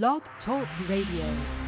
Blog Talk Radio.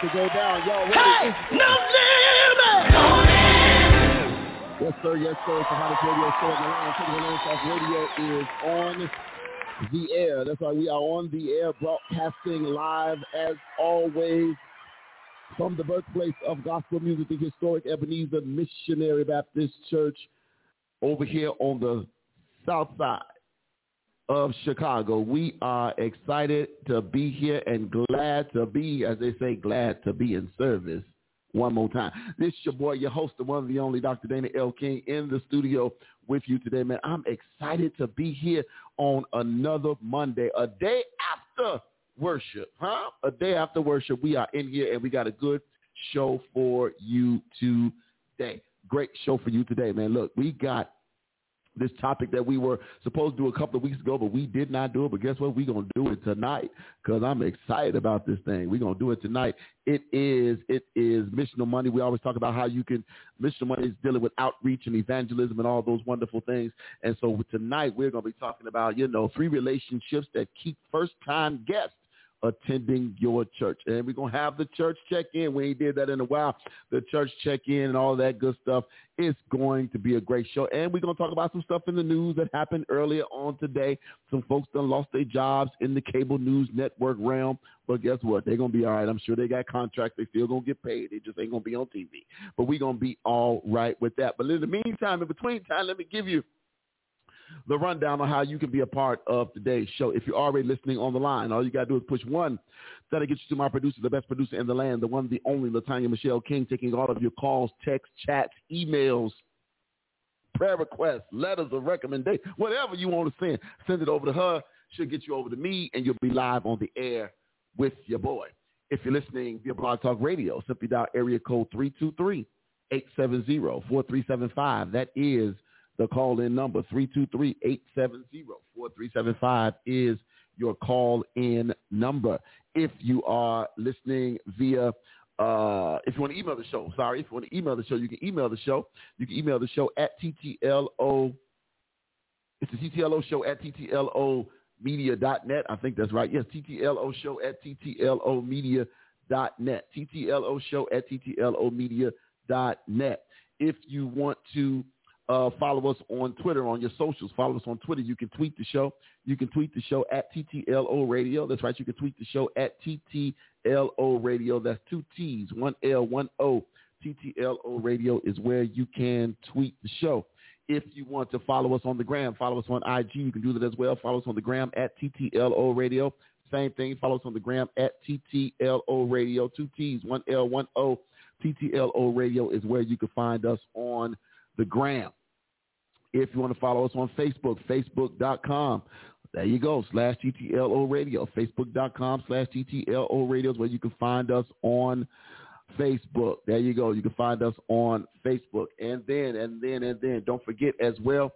To go down. Y'all ready? Hey, no limits. Yes, sir, yes, sir. It's the hottest radio show in the land. Taking the Soft Radio is on the air. That's why we are on the air, broadcasting live as always from the birthplace of gospel music, the historic Ebenezer Missionary Baptist Church over here on the south side of Chicago. We are excited to be here and glad to be, as they say, glad to be in service one more time. This is your boy, your host, the one, of the only Dr. Dana L. King in the studio with you today, man. I'm excited to be here on another Monday, a day after worship, huh? A day after worship, we are in here and we got a good show for you today. Great show for you today, man. Look, we got this topic that we were supposed to do a couple of weeks ago, but we did not do it. But guess what? We're going to do it tonight because I'm excited about this thing. We're going to do it tonight. It is it is Missional Monday. We always talk about how you can Missional Monday is dealing with outreach and evangelism and all those wonderful things. And so tonight we're going to be talking about you know three relationships that keep first time guests attending your church. And we're going to have the church check in. We ain't did that in a while. The church check in and all that good stuff. It's going to be a great show. And we're going to talk about some stuff in the news that happened earlier on today. Some folks done lost their jobs in the cable news network realm. But guess what? They're going to be all right. I'm sure they got contracts. They still going to get paid. They just ain't going to be on TV. But we're going to be all right with that. But in the meantime, in between time, let me give you – the rundown on how you can be a part of today's show. If you're already listening on the line, all you got to do is push one. That'll get you to my producer, the best producer in the land, the one, the only, Latanya Michelle King, taking all of your calls, texts, chats, emails, prayer requests, letters of recommendation, whatever you want to send. Send it over to her. She'll get you over to me, and you'll be live on the air with your boy. If you're listening via Blog Talk Radio, simply dial area code 323 870 4375. That is the call-in number, 323-870-4375 is your call-in number. If you are listening via, uh, if you want to email the show, sorry, if you want to email the show, you can email the show. You can email the show at TTLO. It's the TTLO show at TTLO media.net. I think that's right. Yes, TTLO show at TTLO media.net. TTLO show at TTLO media.net. If you want to uh, follow us on Twitter, on your socials. Follow us on Twitter. You can tweet the show. You can tweet the show at TTLO Radio. That's right. You can tweet the show at TTLO Radio. That's two T's, one L, one O. TTLO Radio is where you can tweet the show. If you want to follow us on the gram, follow us on IG. You can do that as well. Follow us on the gram at TTLO Radio. Same thing. Follow us on the gram at TTLO Radio. Two T's, one L, one O. TTLO Radio is where you can find us on the gram. If you want to follow us on Facebook, facebook.com. There you go, slash TTLO radio. Facebook.com slash TTLO radio is where you can find us on Facebook. There you go. You can find us on Facebook. And then, and then, and then, don't forget as well,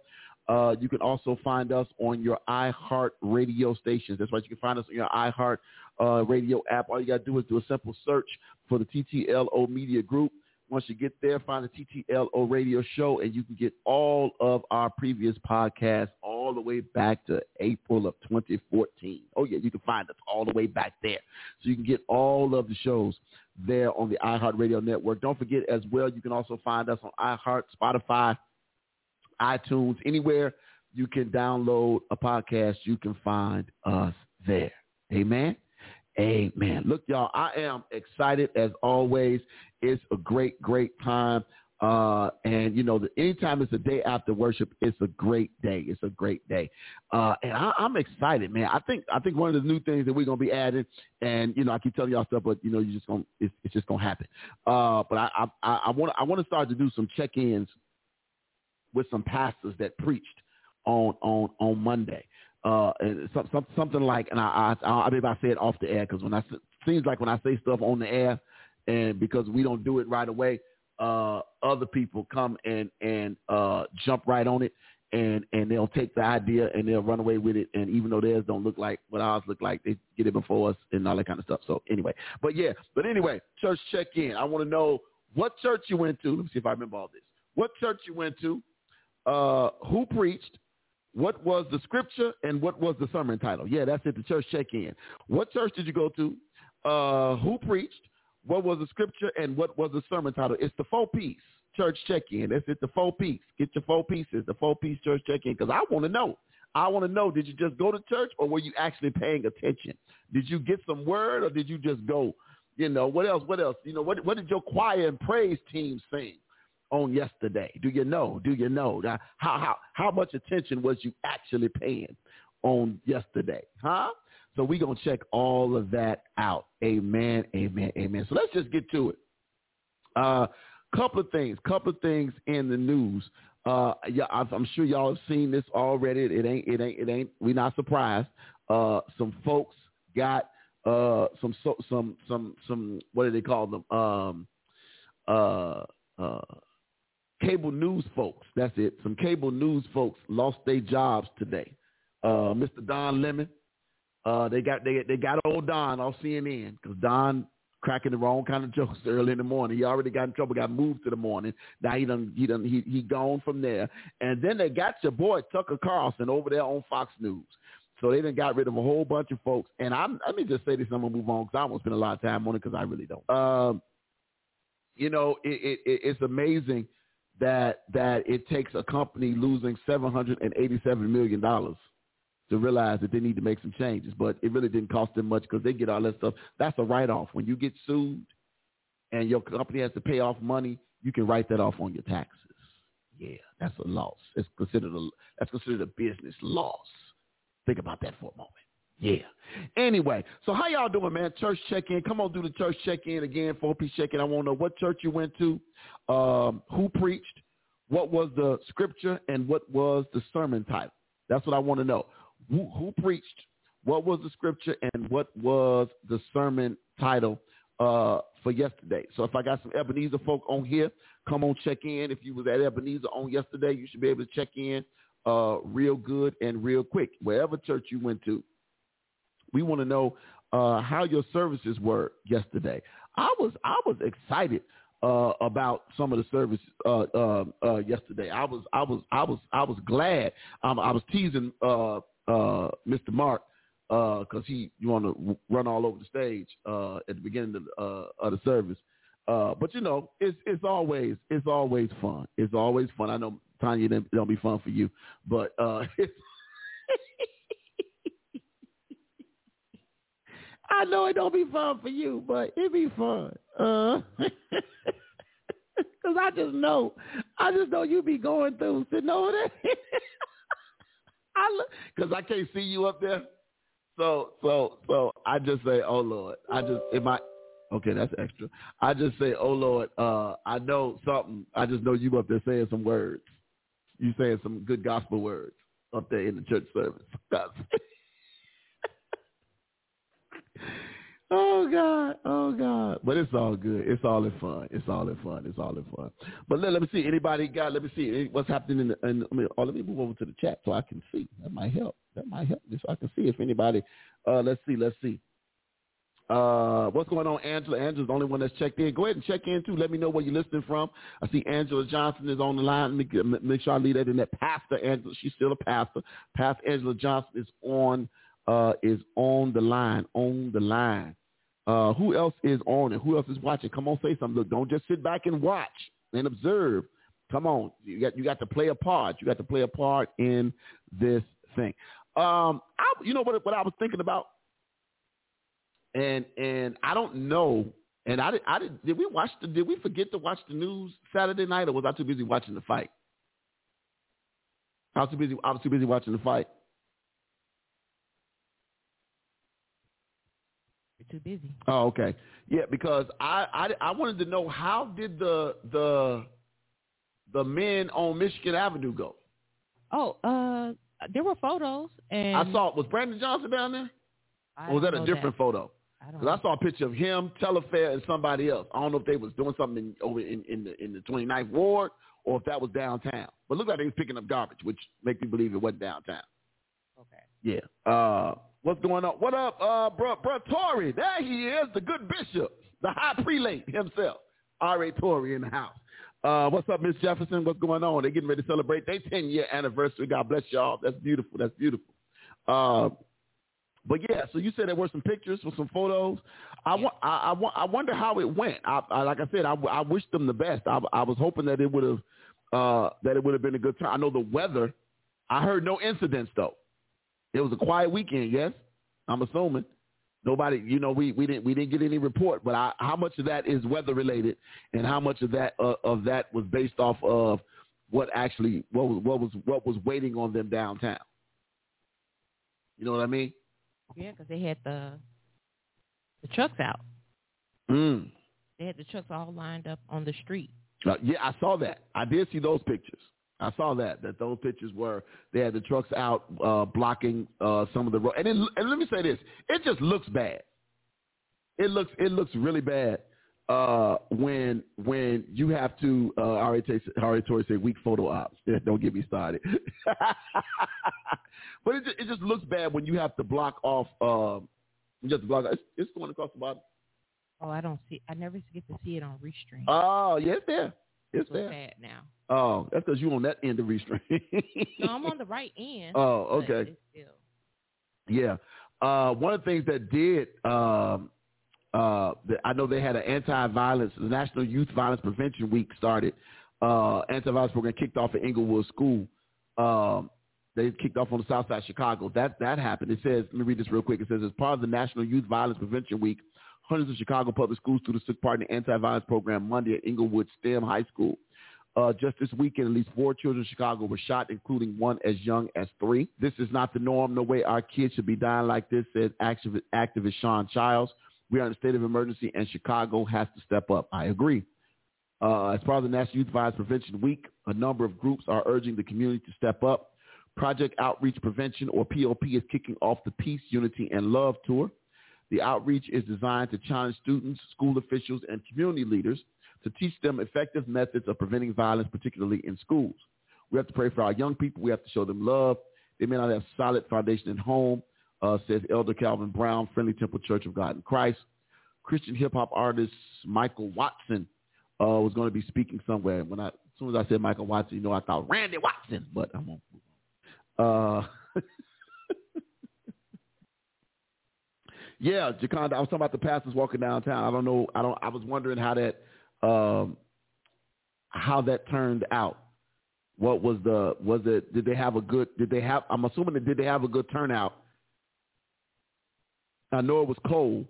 uh, you can also find us on your iHeart radio stations. That's right. You can find us on your iHeart uh, radio app. All you got to do is do a simple search for the TTLO Media Group. Once you get there, find the TTLO radio show, and you can get all of our previous podcasts all the way back to April of 2014. Oh, yeah, you can find us all the way back there. So you can get all of the shows there on the iHeartRadio network. Don't forget as well, you can also find us on iHeart, Spotify, iTunes, anywhere you can download a podcast, you can find us there. Amen. Amen. Look, y'all, I am excited as always. It's a great, great time. Uh, and you know, the, anytime it's a day after worship, it's a great day. It's a great day. Uh, and I, I'm excited, man. I think, I think one of the new things that we're to be adding, and you know, I keep telling y'all stuff, but you know, you just to, it's, it's just to happen. Uh, but I, I, I want, I want to start to do some check-ins with some pastors that preached on, on, on Monday uh, some, some, something like, and I, I, I maybe I say it off the air because when I seems like when I say stuff on the air, and because we don't do it right away, uh, other people come and and uh, jump right on it, and and they'll take the idea and they'll run away with it, and even though theirs don't look like what ours look like, they get it before us and all that kind of stuff. So anyway, but yeah, but anyway, church check in. I want to know what church you went to. Let me see if I remember all this. What church you went to? Uh, who preached? What was the scripture and what was the sermon title? Yeah, that's it. The church check-in. What church did you go to? Uh, who preached? What was the scripture and what was the sermon title? It's the four piece church check-in. That's it. The four piece. Get your four pieces. The four piece church check-in. Because I want to know. I want to know. Did you just go to church or were you actually paying attention? Did you get some word or did you just go? You know what else? What else? You know what? What did your choir and praise team sing? On yesterday? Do you know? Do you know? How, how, how much attention was you actually paying on yesterday? Huh? So we're going to check all of that out. Amen, amen, amen. So let's just get to it. A uh, couple of things, couple of things in the news. Uh, yeah, I'm sure y'all have seen this already. It ain't, it ain't, it ain't. We're not surprised. Uh, some folks got uh, some, so, some, some, some. What do they call them? Um, uh, uh, cable news folks. That's it. Some cable news folks lost their jobs today. Uh, Mr. Don Lemon. Uh, they got they they got old Don off CNN because Don cracking the wrong kind of jokes early in the morning. He already got in trouble, got moved to the morning. Now he done he done he he gone from there. And then they got your boy Tucker Carlson over there on Fox News. So they done got rid of a whole bunch of folks. And I'm let me just say this, I'm gonna move on because I won't spend a lot of time on it because I really don't. Um, you know, it, it, it's amazing that that it takes a company losing seven hundred and eighty-seven million dollars to realize that they need to make some changes. But it really didn't cost them much because they get all that stuff. That's a write-off. When you get sued and your company has to pay off money, you can write that off on your taxes. Yeah, that's a loss. It's considered a that's considered a business loss. Think about that for a moment. Yeah. Anyway, so how y'all doing, man? Church check-in. Come on, do the church check-in again. 4P check-in. I want to know what church you went to, um, who preached, what was the scripture, and what was the sermon title. That's what I want to know. Who, who preached, what was the scripture, and what was the sermon title uh, for yesterday. So if I got some Ebenezer folk on here, come on, check in. If you was at Ebenezer on yesterday, you should be able to check in uh, real good and real quick. Wherever church you went to, we want to know uh, how your services were yesterday. I was I was excited uh, about some of the service uh, uh, uh, yesterday. I was I was I was I was glad. Um, I was teasing uh, uh, Mr. Mark because uh, he you want to run all over the stage uh, at the beginning of, uh, of the service. Uh, but you know, it's it's always it's always fun. It's always fun. I know Tanya, it don't be fun for you, but uh, it's I know it don't be fun for you, but it be fun. Uh, Cause I just know, I just know you be going through sitting over there. I look, cause I can't see you up there. So, so, so I just say, oh Lord, I just, am I, okay, that's extra. I just say, oh Lord, uh, I know something. I just know you up there saying some words. You saying some good gospel words up there in the church service. Oh God, oh God. But it's all good. It's all in fun. It's all in fun. It's all in fun. But let, let me see. Anybody got? Let me see what's happening in the. In, I mean, oh, let me move over to the chat so I can see. That might help. That might help me so I can see if anybody. Uh, let's see. Let's see. Uh, what's going on, Angela? Angela's the only one that's checked in. Go ahead and check in too. Let me know where you're listening from. I see Angela Johnson is on the line. Make, make sure I leave that in that. Pastor Angela, she's still a pastor. Pastor Angela Johnson is on uh, is on the line. On the line. Uh, who else is on it? Who else is watching? Come on, say something. Look, don't just sit back and watch and observe. Come on, you got you got to play a part. You got to play a part in this thing. Um, I, you know what? What I was thinking about, and and I don't know. And I did, I did. Did we watch the? Did we forget to watch the news Saturday night, or was I too busy watching the fight? I was too busy. I was too busy watching the fight. Too busy. Oh, okay. Yeah, because I, I I wanted to know how did the the the men on Michigan Avenue go? Oh, uh, there were photos, and I saw was Brandon Johnson down there, I or was that a different photo? Because I saw a picture of him, Telefair, and somebody else. I don't know if they was doing something in, over in, in the in the 29th ward or if that was downtown. But looked like they was picking up garbage, which makes me believe it wasn't downtown. Okay. Yeah. Uh, what's going on? What up, uh, bro, bro, Tory? There he is, the good bishop, the high prelate himself. R.A. Tory in the house. Uh, what's up, Miss Jefferson? What's going on? They're getting ready to celebrate their 10 year anniversary. God bless y'all. That's beautiful. That's beautiful. Uh, but yeah, so you said there were some pictures or some photos. I, I, I, I wonder how it went. I, I, like I said, I, I wish them the best. I, I was hoping that it would have uh, that it would have been a good time. I know the weather. I heard no incidents though. It was a quiet weekend. Yes, I'm assuming nobody. You know, we, we didn't we didn't get any report. But I, how much of that is weather related, and how much of that uh, of that was based off of what actually what was what was what was waiting on them downtown. You know what I mean? Yeah, because they had the the trucks out. Mm. They had the trucks all lined up on the street. Uh, yeah, I saw that. I did see those pictures. I saw that that those pictures were they had the trucks out uh, blocking uh, some of the road. And, it, and let me say this: it just looks bad. It looks it looks really bad. uh, when when you have to uh, already already Tori said weak photo ops. Don't get me started. but it just, it just looks bad when you have to block off. Um, you have to block. It's, it's going across the bottom. Oh, I don't see. I never get to see it on Restream. Oh, yeah, it's there. It's there. sad now. Oh, that's because you on that end of Restream. No, I'm on the right end. Oh, okay. Yeah. Uh, one of the things that did, um, uh, I know they had an anti-violence, the National Youth Violence Prevention Week started. Uh, anti-violence program kicked off at Englewood School. Um, they kicked off on the south side of Chicago. That that happened. It says, let me read this real quick. It says, as part of the National Youth Violence Prevention Week, hundreds of Chicago public school students took part in the anti-violence program Monday at Englewood STEM High School. Uh, just this weekend, at least four children in Chicago were shot, including one as young as three. This is not the norm. No way our kids should be dying like this, said activist, activist Sean Childs. We are in a state of emergency, and Chicago has to step up. I agree. Uh, as part of the National Youth Violence Prevention Week, a number of groups are urging the community to step up. Project Outreach Prevention, or POP, is kicking off the Peace, Unity, and Love Tour. The outreach is designed to challenge students, school officials, and community leaders to teach them effective methods of preventing violence, particularly in schools. We have to pray for our young people. We have to show them love. They may not have solid foundation at home, uh, says Elder Calvin Brown, Friendly Temple Church of God in Christ. Christian hip hop artist Michael Watson uh, was going to be speaking somewhere. When I, as soon as I said Michael Watson, you know, I thought Randy Watson, but I'm on. Uh, yeah, Jaconda, I was talking about the pastors walking downtown. I don't know. I don't. I was wondering how that, um, how that turned out. What was the? Was it? Did they have a good? Did they have? I'm assuming that did they have a good turnout? I know it was cold,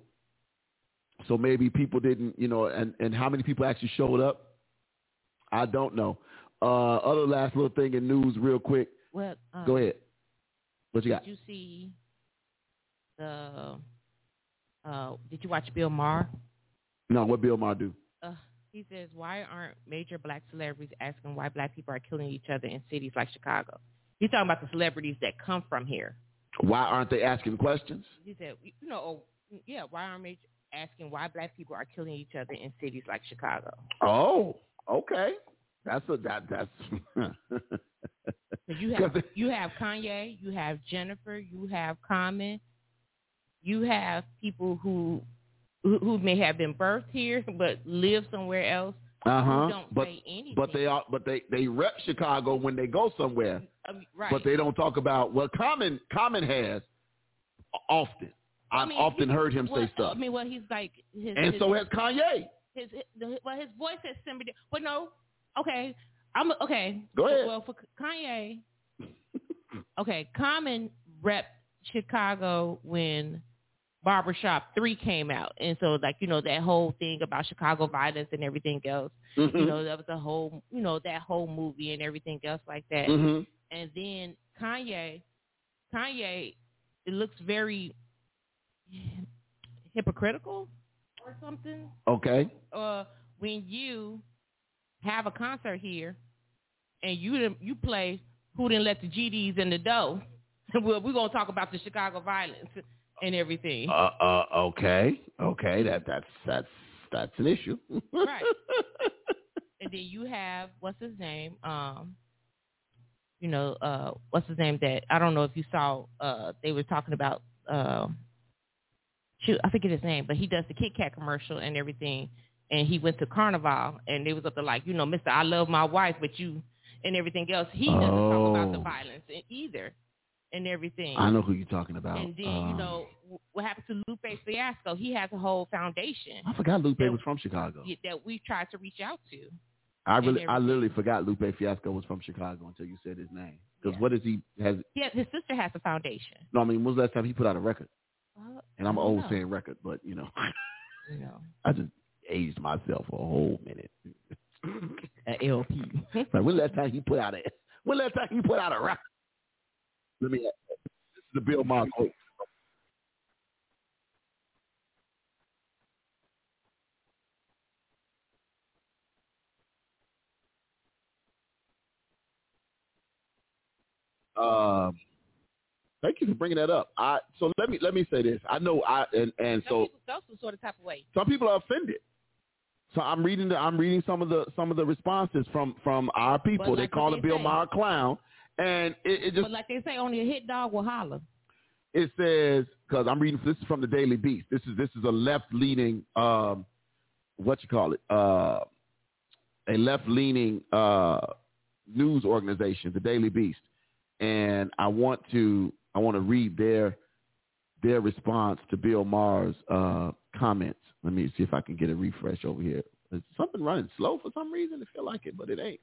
so maybe people didn't. You know, and and how many people actually showed up? I don't know. Uh, other last little thing in news, real quick. Well, um, Go ahead. What you got? Did you see the? Uh, did you watch Bill Maher? No, what Bill Maher do? Uh, he says, "Why aren't major black celebrities asking why black people are killing each other in cities like Chicago?" He's talking about the celebrities that come from here. Why aren't they asking questions? He said, "You know, oh, yeah, why aren't major asking why black people are killing each other in cities like Chicago?" Oh, okay. That's a that that's. you have you have Kanye, you have Jennifer, you have Common, you have people who who, may have been birthed here but live somewhere else uh who huh. don't But say anything. but they are but they they rep Chicago when they go somewhere, I mean, right. but they don't talk about well. Common Common has often. I I've mean, often he- heard him well, say stuff, I mean, well, he's like his and his, so has Kanye. his, his well, his voice has somebody. But no, okay, I'm okay. Go ahead. Well, for Kanye, okay, Common rep Chicago when Barbershop Three came out, and so like you know that whole thing about Chicago violence and everything else. You Mhm. know that was a whole you know that whole movie and everything else like that. Mhm. And then Kanye, Kanye, it looks very hypocritical or something. Okay. Uh, when you have a concert here and you you play "Who Didn't Let the GDs in the Dough," well, we're gonna talk about the Chicago violence and everything. Uh uh. Okay. Okay. That that's that's that's an issue. Right. and then you have what's his name? Um, you know, uh, what's his name? That I don't know if you saw. Uh, they were talking about. Um, shoot, I forget his name, but he does the Kit Kat commercial and everything. And he went to Carnival, and they was up there like, you know, Mister, I love my wife, but you and everything else. He doesn't talk about the Oh. violence either, and everything. I know who you're talking about. And then you Um, know what happened to Lupe Fiasco? He has a whole foundation I forgot Lupe that- was from Chicago. that we tried to reach out to. I really, I literally forgot Lupe Fiasco was from Chicago until you said his name. Because Yeah. what is he has? Yeah, his sister has a foundation. No, I mean, when was the last time he put out a record? And I'm old know. saying record, but you know, You know, I just aged myself for a whole minute. a LP. Like when last time he put out a when last time he put out a record? Let me. This is the Bill Maher quote. Um, thank you for bringing that up. I so let me let me say this. I know I and and some so people felt some sort of type of way. some people are offended. So I'm reading the I'm reading some of the some of the responses from from our people. They call it Bill. Maher clown, and it, it just But like they say, only a hit dog will holler. it says because I'm reading this is from the Daily Beast. This is this is a left leaning um, what you call it uh, a left leaning uh, news organization, the Daily Beast, and I want to I want to read their their response to Bill Maher's uh, comments. Let me see if I can get a refresh over here. Is something running slow for some reason? I feel like it, but it ain't.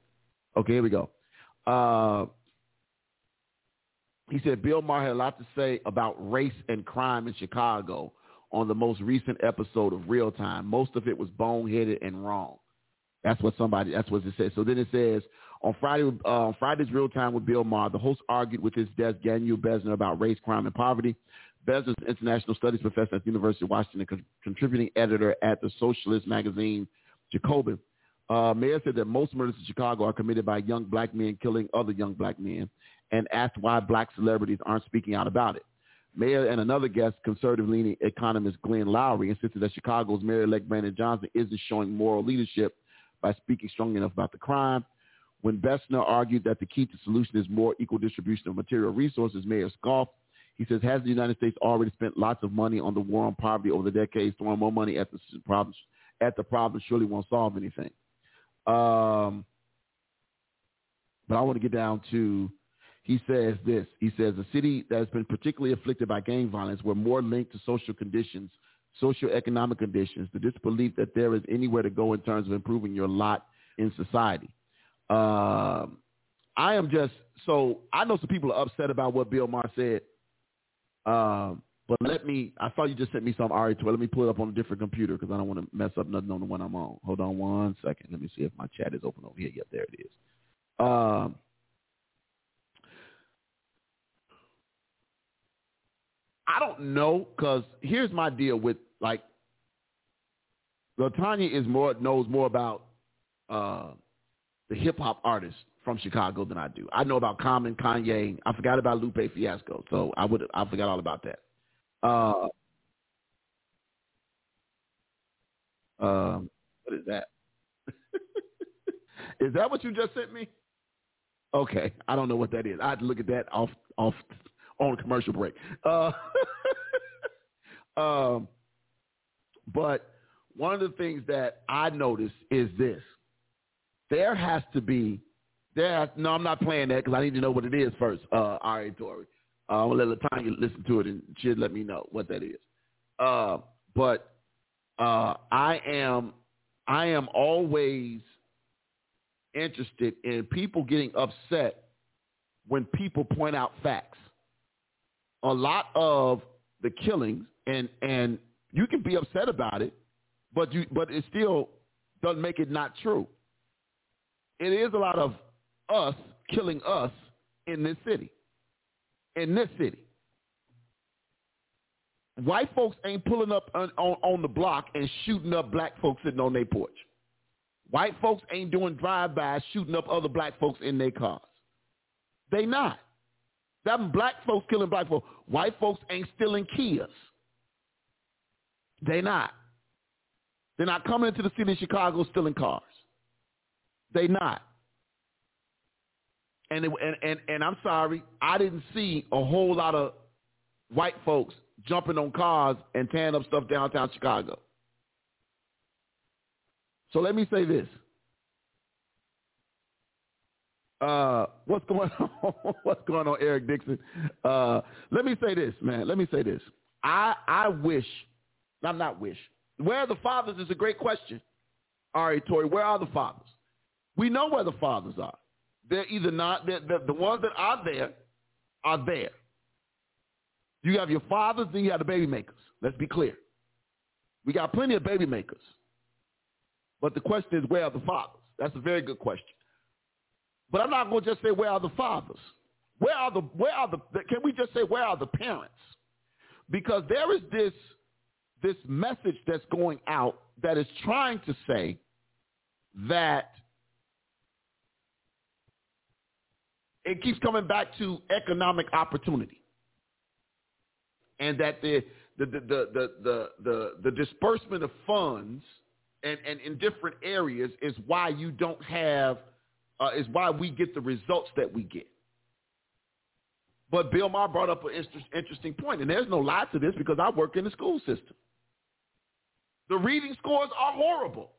Okay, here we go. Uh, he said Bill Maher had a lot to say about race and crime in Chicago on the most recent episode of Real Time. Most of it was boneheaded and wrong. That's what somebody. That's what it says. So then it says on Friday, uh, Friday's Real Time with Bill Maher, the host argued with his guest Daniel Bessner about race, crime, and poverty. Bessner is an international studies professor at the University of Washington, con- contributing editor at the socialist magazine Jacobin. Uh, Maher said that most murders in Chicago are committed by young black men killing other young black men, and asked why black celebrities aren't speaking out about it. Maher and another guest, conservative-leaning economist Glenn Loury, insisted that Chicago's mayor-elect Brandon Johnson isn't showing moral leadership by speaking strongly enough about the crime. When Bessner argued that the key to solution is more equal distribution of material resources, Maher scoffed. He says, has the United States already spent lots of money on the war on poverty over the decades? Throwing more money at the problem, at the problem surely won't solve anything. Um, but I want to get down to, he says this. He says, a city that has been particularly afflicted by gang violence, were more linked to social conditions, socioeconomic conditions, the disbelief that there is anywhere to go in terms of improving your lot in society. Um, I am just, so I know some people are upset about what Bill Maher said. Um, but let me, I saw you just sent me some RA12. Let me pull it up on a different computer because I don't want to mess up nothing on the one I'm on. Hold on one second. Let me see if my chat is open over here. Yep, there it is. Um, I don't know because here's my deal with like, Latanya is more knows more about uh, the hip hop artists from Chicago than I do. I know about Common, Kanye. I forgot about Lupe Fiasco, so I would I forgot all about that. Uh, um, what is that? is that what you just sent me? Okay, I don't know what that is. I had to look at that off off on commercial break. Uh, um, but one of the things that I notice is this: there has to be there. Has, no, I'm not playing that because I need to know what it is first. Uh, Tori. Uh, I'm gonna let Latanya listen to it and she'll let me know what that is. Uh, but uh, I am I am always interested in people getting upset when people point out facts. A lot of the killings and and you can be upset about it, but you but it still doesn't make it not true. It is a lot of us killing us in this city. In this city. White folks ain't pulling up on, on, on the block and shooting up black folks sitting on their porch. White folks ain't doing drive-bys shooting up other black folks in their cars. They not. Them black folks killing black folks. White folks ain't stealing Kias. They not. They're not coming into the city of Chicago stealing cars. They not. And, it, and and and I'm sorry, I didn't see a whole lot of white folks jumping on cars and tearing up stuff downtown Chicago. So let me say this. Uh, what's going on? what's going on, Eric Dixon? Uh, let me say this, man. Let me say this. I I wish, I'm not wish. Where are the fathers is a great question. All right, Tori, where are the fathers? We know where the fathers are. They're either not, they're, they're, the ones that are there are there. You have your fathers, then you have the baby makers. Let's be clear. We got plenty of baby makers. But the question is, where are the fathers? That's a very good question. But I'm not going to just say, where are the fathers? Where are the, where are the, can we just say, where are the parents? Because there is this, this message that's going out that is trying to say that it keeps coming back to economic opportunity and that the the the the the the, the disbursement of funds and, and in different areas is why you don't have, uh, is why we get the results that we get. But Bill Maher brought up an inter- interesting point, and there's no lie to this because I work in the school system. The reading scores are horrible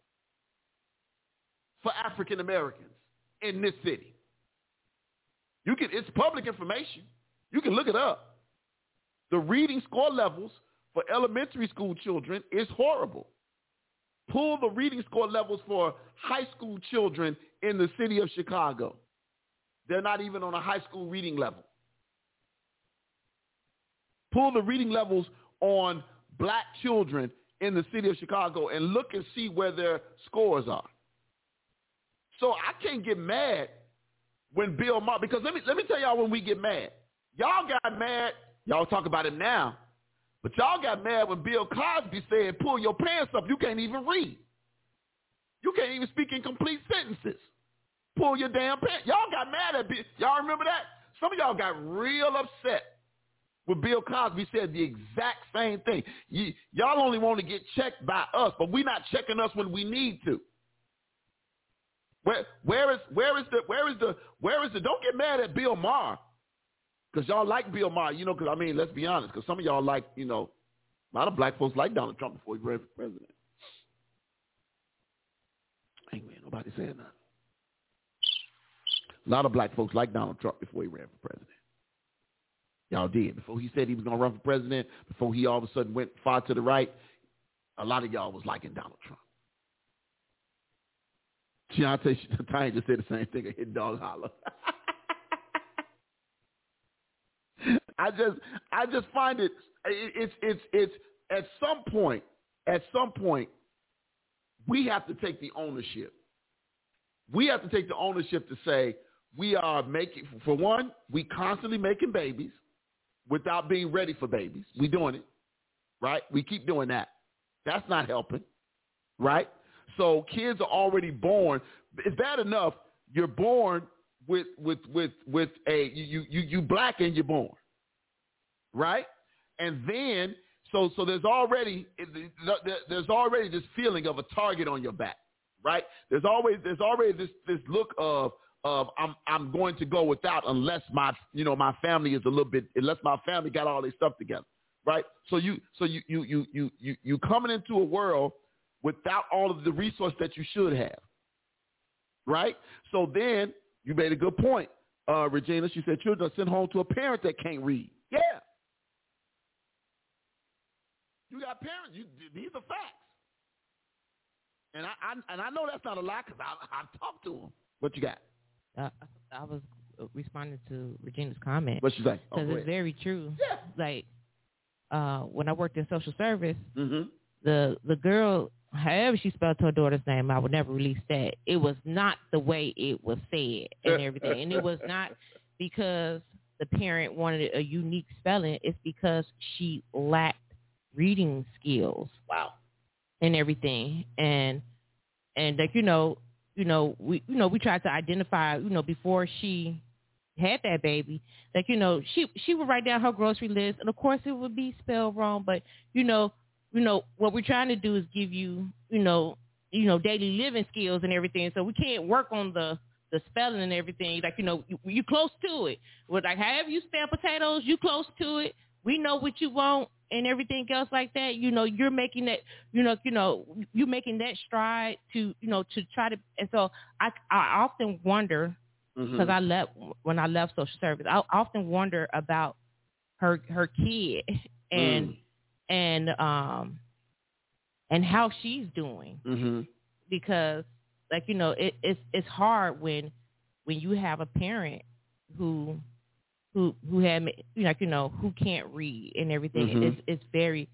for African Americans in this city. You can it's public information. You can look it up. The reading score levels for elementary school children is horrible. Pull the reading score levels for high school children in the city of Chicago. They're not even on a high school reading level. Pull the reading levels on black children in the city of Chicago and look and see where their scores are. So I can't get mad when Bill Maher, because let me, let me tell y'all when we get mad. Y'all got mad. Y'all talk about it now. But y'all got mad when Bill Cosby said, pull your pants up. You can't even read. You can't even speak in complete sentences. Pull your damn pants. Y'all got mad at Bill. Y'all remember that? Some of y'all got real upset when Bill Cosby said the exact same thing. Y- y'all only want to get checked by us, but we're not checking us when we need to. Where where is where is the where is the where is the don't get mad at Bill Maher because y'all like Bill Maher, you know. Because I mean, let's be honest. Because some of y'all like you know, a lot of black folks like Donald Trump before he ran for president. Man, nobody saying that. A lot of black folks like Donald Trump before he ran for president. Y'all did. Before he said he was going to run for president, before he all of a sudden went far to the right, a lot of y'all was liking Donald Trump. Deontay Tiny just said the same thing. A hit dog holler. I just, I just find it, it, it's, it's, it's at some point, at some point, we have to take the ownership. We have to take the ownership to say we are making, for one, we constantly making babies without being ready for babies. We doing it, right? We keep doing that. That's not helping, right? So kids are already born. It's bad enough you're born with with with with a you you you black and you're born, right? And then so so there's already there's already this feeling of a target on your back, right? There's always there's already this this look of of I'm I'm going to go without unless my you know my family is a little bit unless my family got all their stuff together, right? So you so you you you you you you coming into a world without all of the resource that you should have, right? So then you made a good point, uh, Regina. She said children are sent home to a parent that can't read. Yeah, you got parents. You, these are facts, and I, I and I know that's not a lie because I I've talked to them. What you got? Uh, I was responding to Regina's comment. What she say? Because oh, it's very true. Yeah. Like uh, when I worked in social service, mm-hmm. the the girl, however she spelled her daughter's name, I would never release that. It was not the way it was said and everything, and it was not because the parent wanted a unique spelling. It's because she lacked reading skills. Wow. And everything, and and like you know, you know, we you know we tried to identify, you know, before she had that baby, like you know, she she would write down her grocery list, and of course it would be spelled wrong, but you know, you know what we're trying to do is give you, you know, you know, daily living skills and everything. So we can't work on the the spelling and everything. Like you know, you, you close to it. With like however you spell potatoes, you close to it. We know what you want and everything else like that. You know, you're making that. You know, you know, you're making that stride to you know to try to. And so I I often wonder because Mhm. I left when I left social service. I often wonder about her her kid and Mm. and um and how she's doing Mm-hmm. because like you know it, it's it's hard when when you have a parent who who who had you know like, you know who can't read and everything Mhm. it's it's very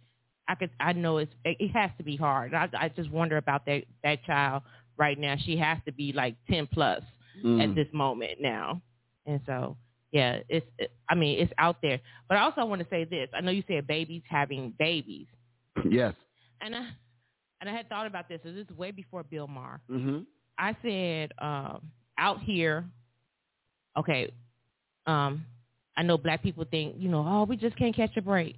I could I know it's it has to be hard I I just wonder about that that child right now she has to be like 10 plus Mm. at this moment now and so yeah it's it, I mean it's out there but I also want to say this I know you said babies having babies Yes. and I and I had thought about this. This is way before Bill Maher. Mm-hmm. I said um, out here, okay. Um, I know black people think you know, oh, we just can't catch a break.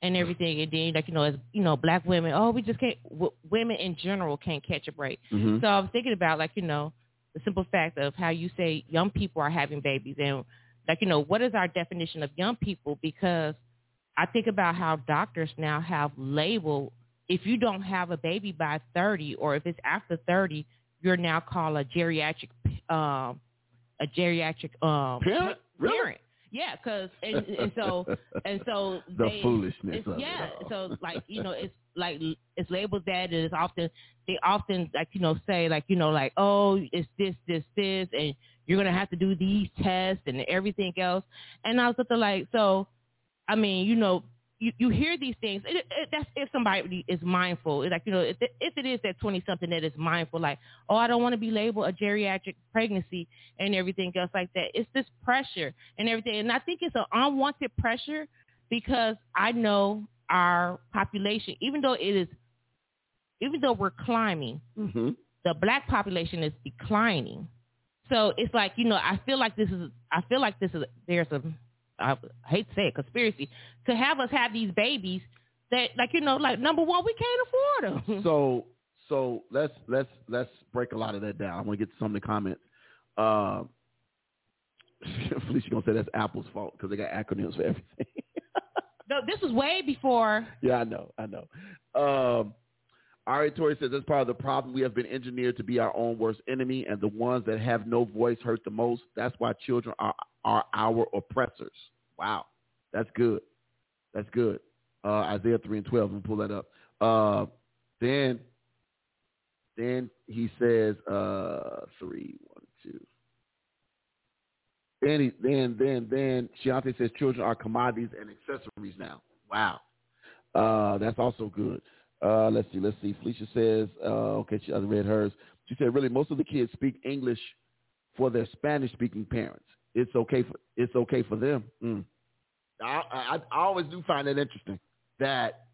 and everything, and then like you know, as you know, black women, oh, we just can't. W- women in general can't catch a break. Mhm. So I was thinking about like you know the simple fact of how you say young people are having babies and like you know what is our definition of young people because I think about how doctors now have labeled if you don't have a baby by 30 or if it's after 30 you're now called a geriatric um a geriatric um Parent? Really? Yeah cuz and, and so and so The they, foolishness it's, of it yeah so like you know it's like it's labeled that and it's often they often like you know say like you know like oh it's this this this and you're gonna have to do these tests and everything else. And I was looking like so I mean you know you, you hear these things it, it, that's if somebody is mindful It's like you know if it, if it is that 20 something that is mindful like oh I don't want to be labeled a geriatric pregnancy and everything else like that it's this pressure and everything and I think it's an unwanted pressure because I know our population even though it is even though we're climbing Mhm. the black population is declining. So it's like, you know, I feel like this is, I feel like this is, there's a, I hate to say it, conspiracy to have us have these babies that, like, you know, like number one, we can't afford them. So so let's let's let's break a lot of that down. I want to get to some of the comments. Um, Felicia gonna say that's Apple's fault because they got acronyms for everything. no, this was way before. yeah, I know, I know. Um, Ari Tori says that's part of the problem. We have been engineered to be our own worst enemy, and the ones that have no voice hurt the most. That's why children are are our oppressors. Wow, that's good. That's good. Uh, Isaiah three and twelve. Let me pull that up. Uh, then, then he says uh, three, one, two. Then, he, then, then, then Shiante says children are commodities and accessories now. Wow, uh, that's also good. Uh, let's see, let's see. Felicia says, uh, okay, she I read hers. She said, really, most of the kids speak English for their Spanish-speaking parents. It's okay for it's okay for them. Mm. I, I, I always do find that interesting that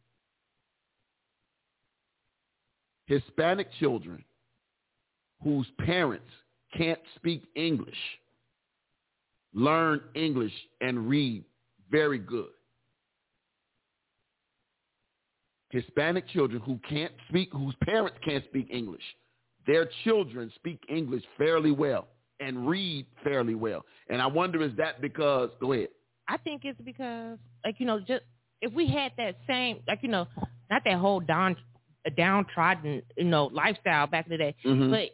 Hispanic children whose parents can't speak English learn English and read very good. Hispanic children who can't speak, whose parents can't speak English, their children speak English fairly well and read fairly well. And I wonder is that because, go ahead. I think it's because, like, you know, just if we had that same, like, you know, not that whole down, downtrodden, you know, lifestyle back in the day, Mhm. but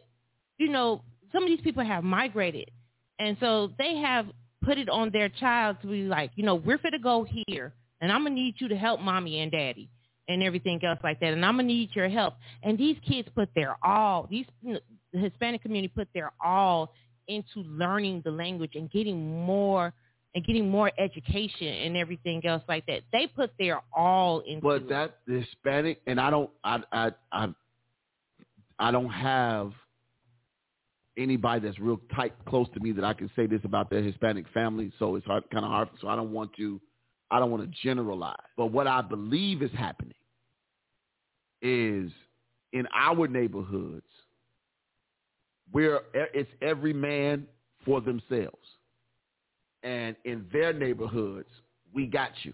you know, some of these people have migrated, and so they have put it on their child to be like, you know, we're fit to go here, and I'm gonna need you to help mommy and daddy and everything else like that, and I'm gonna need your help. And these kids put their all, these the Hispanic community put their all into learning the language and getting more and getting more education and everything else like that. They put their all into But that the Hispanic, and I don't, I, I, I, I don't have anybody that's real tight, close to me that I can say this about their Hispanic family. So it's hard, kind of hard. So I don't want to, I don't want to generalize. But what I believe is happening is in our neighborhoods, where it's every man for themselves, and in their neighborhoods, we got you.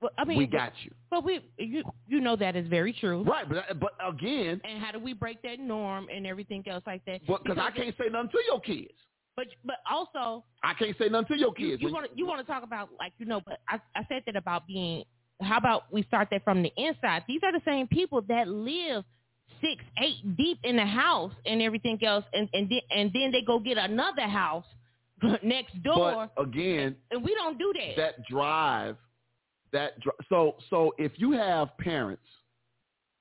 But, I mean, we got you. But we, you, you know that is very true. Right, but but again, And how do we break that norm and everything else like that? because I can't say nothing to your kids. But but also I can't say nothing to your kids. you want to you want to talk about like you know, but I I said that about being. How about we start that from the inside? These are the same people that live six, eight deep in the house and everything else, and and then and then they go get another house next door, but again, and we don't do that. that drive, that dri- so so if you have parents,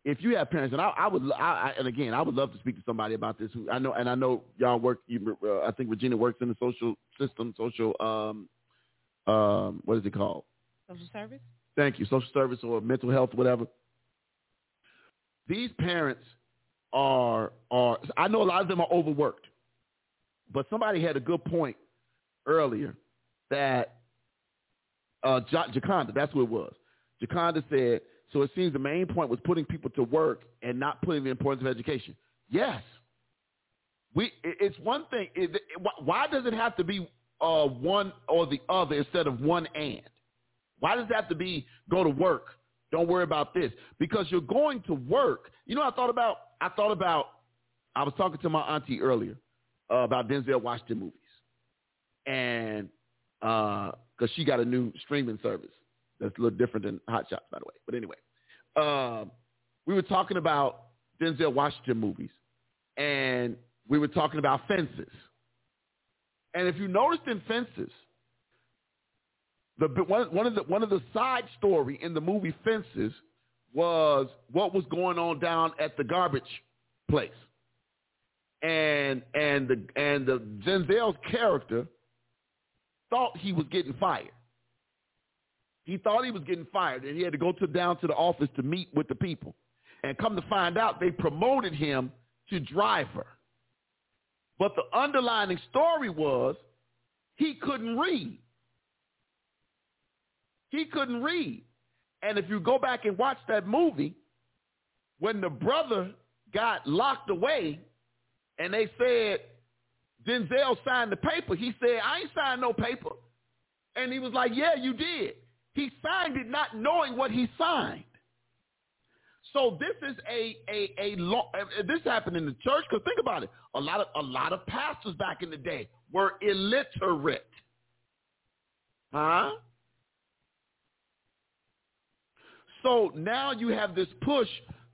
if you have parents, and I, I would, I, I, and again, I would love to speak to somebody about this. Who I know, and I know y'all work. You, uh, I think Regina works in the social system, social, um, um, what is it called? Social service. Thank you, social service or mental health, whatever. These parents are are I know a lot of them are overworked. But somebody had a good point earlier that uh Ja- Jaconda, that's what it was. Jaconda said, so it seems the main point was putting people to work and not putting the importance of education. Yes. We it's one thing. Why does it have to be uh one or the other instead of one and? Why does it have to be go to work? Don't worry about this because you're going to work. You know, I thought about. I thought about. I was talking to my auntie earlier uh, about Denzel Washington movies, and because uh, she got a new streaming service that's a little different than Hot Shots, by the way. But anyway, uh, we were talking about Denzel Washington movies, and we were talking about fences. And if you noticed in fences, the one, one of the one of the side story in the movie Fences was what was going on down at the garbage place, and and the and the Denzel's character thought he was getting fired. He thought he was getting fired, and he had to go to down to the office to meet with the people. And come to find out, they promoted him to driver. But the underlining story was he couldn't read. He couldn't read. And if you go back and watch that movie, when the brother got locked away and they said Denzel signed the paper, he said, I ain't signed no paper. And he was like, yeah, you did. He signed it not knowing what he signed. So this is a a a law. This happened in the church because think about it. A lot of a lot of pastors back in the day were illiterate, huh? So now you have this push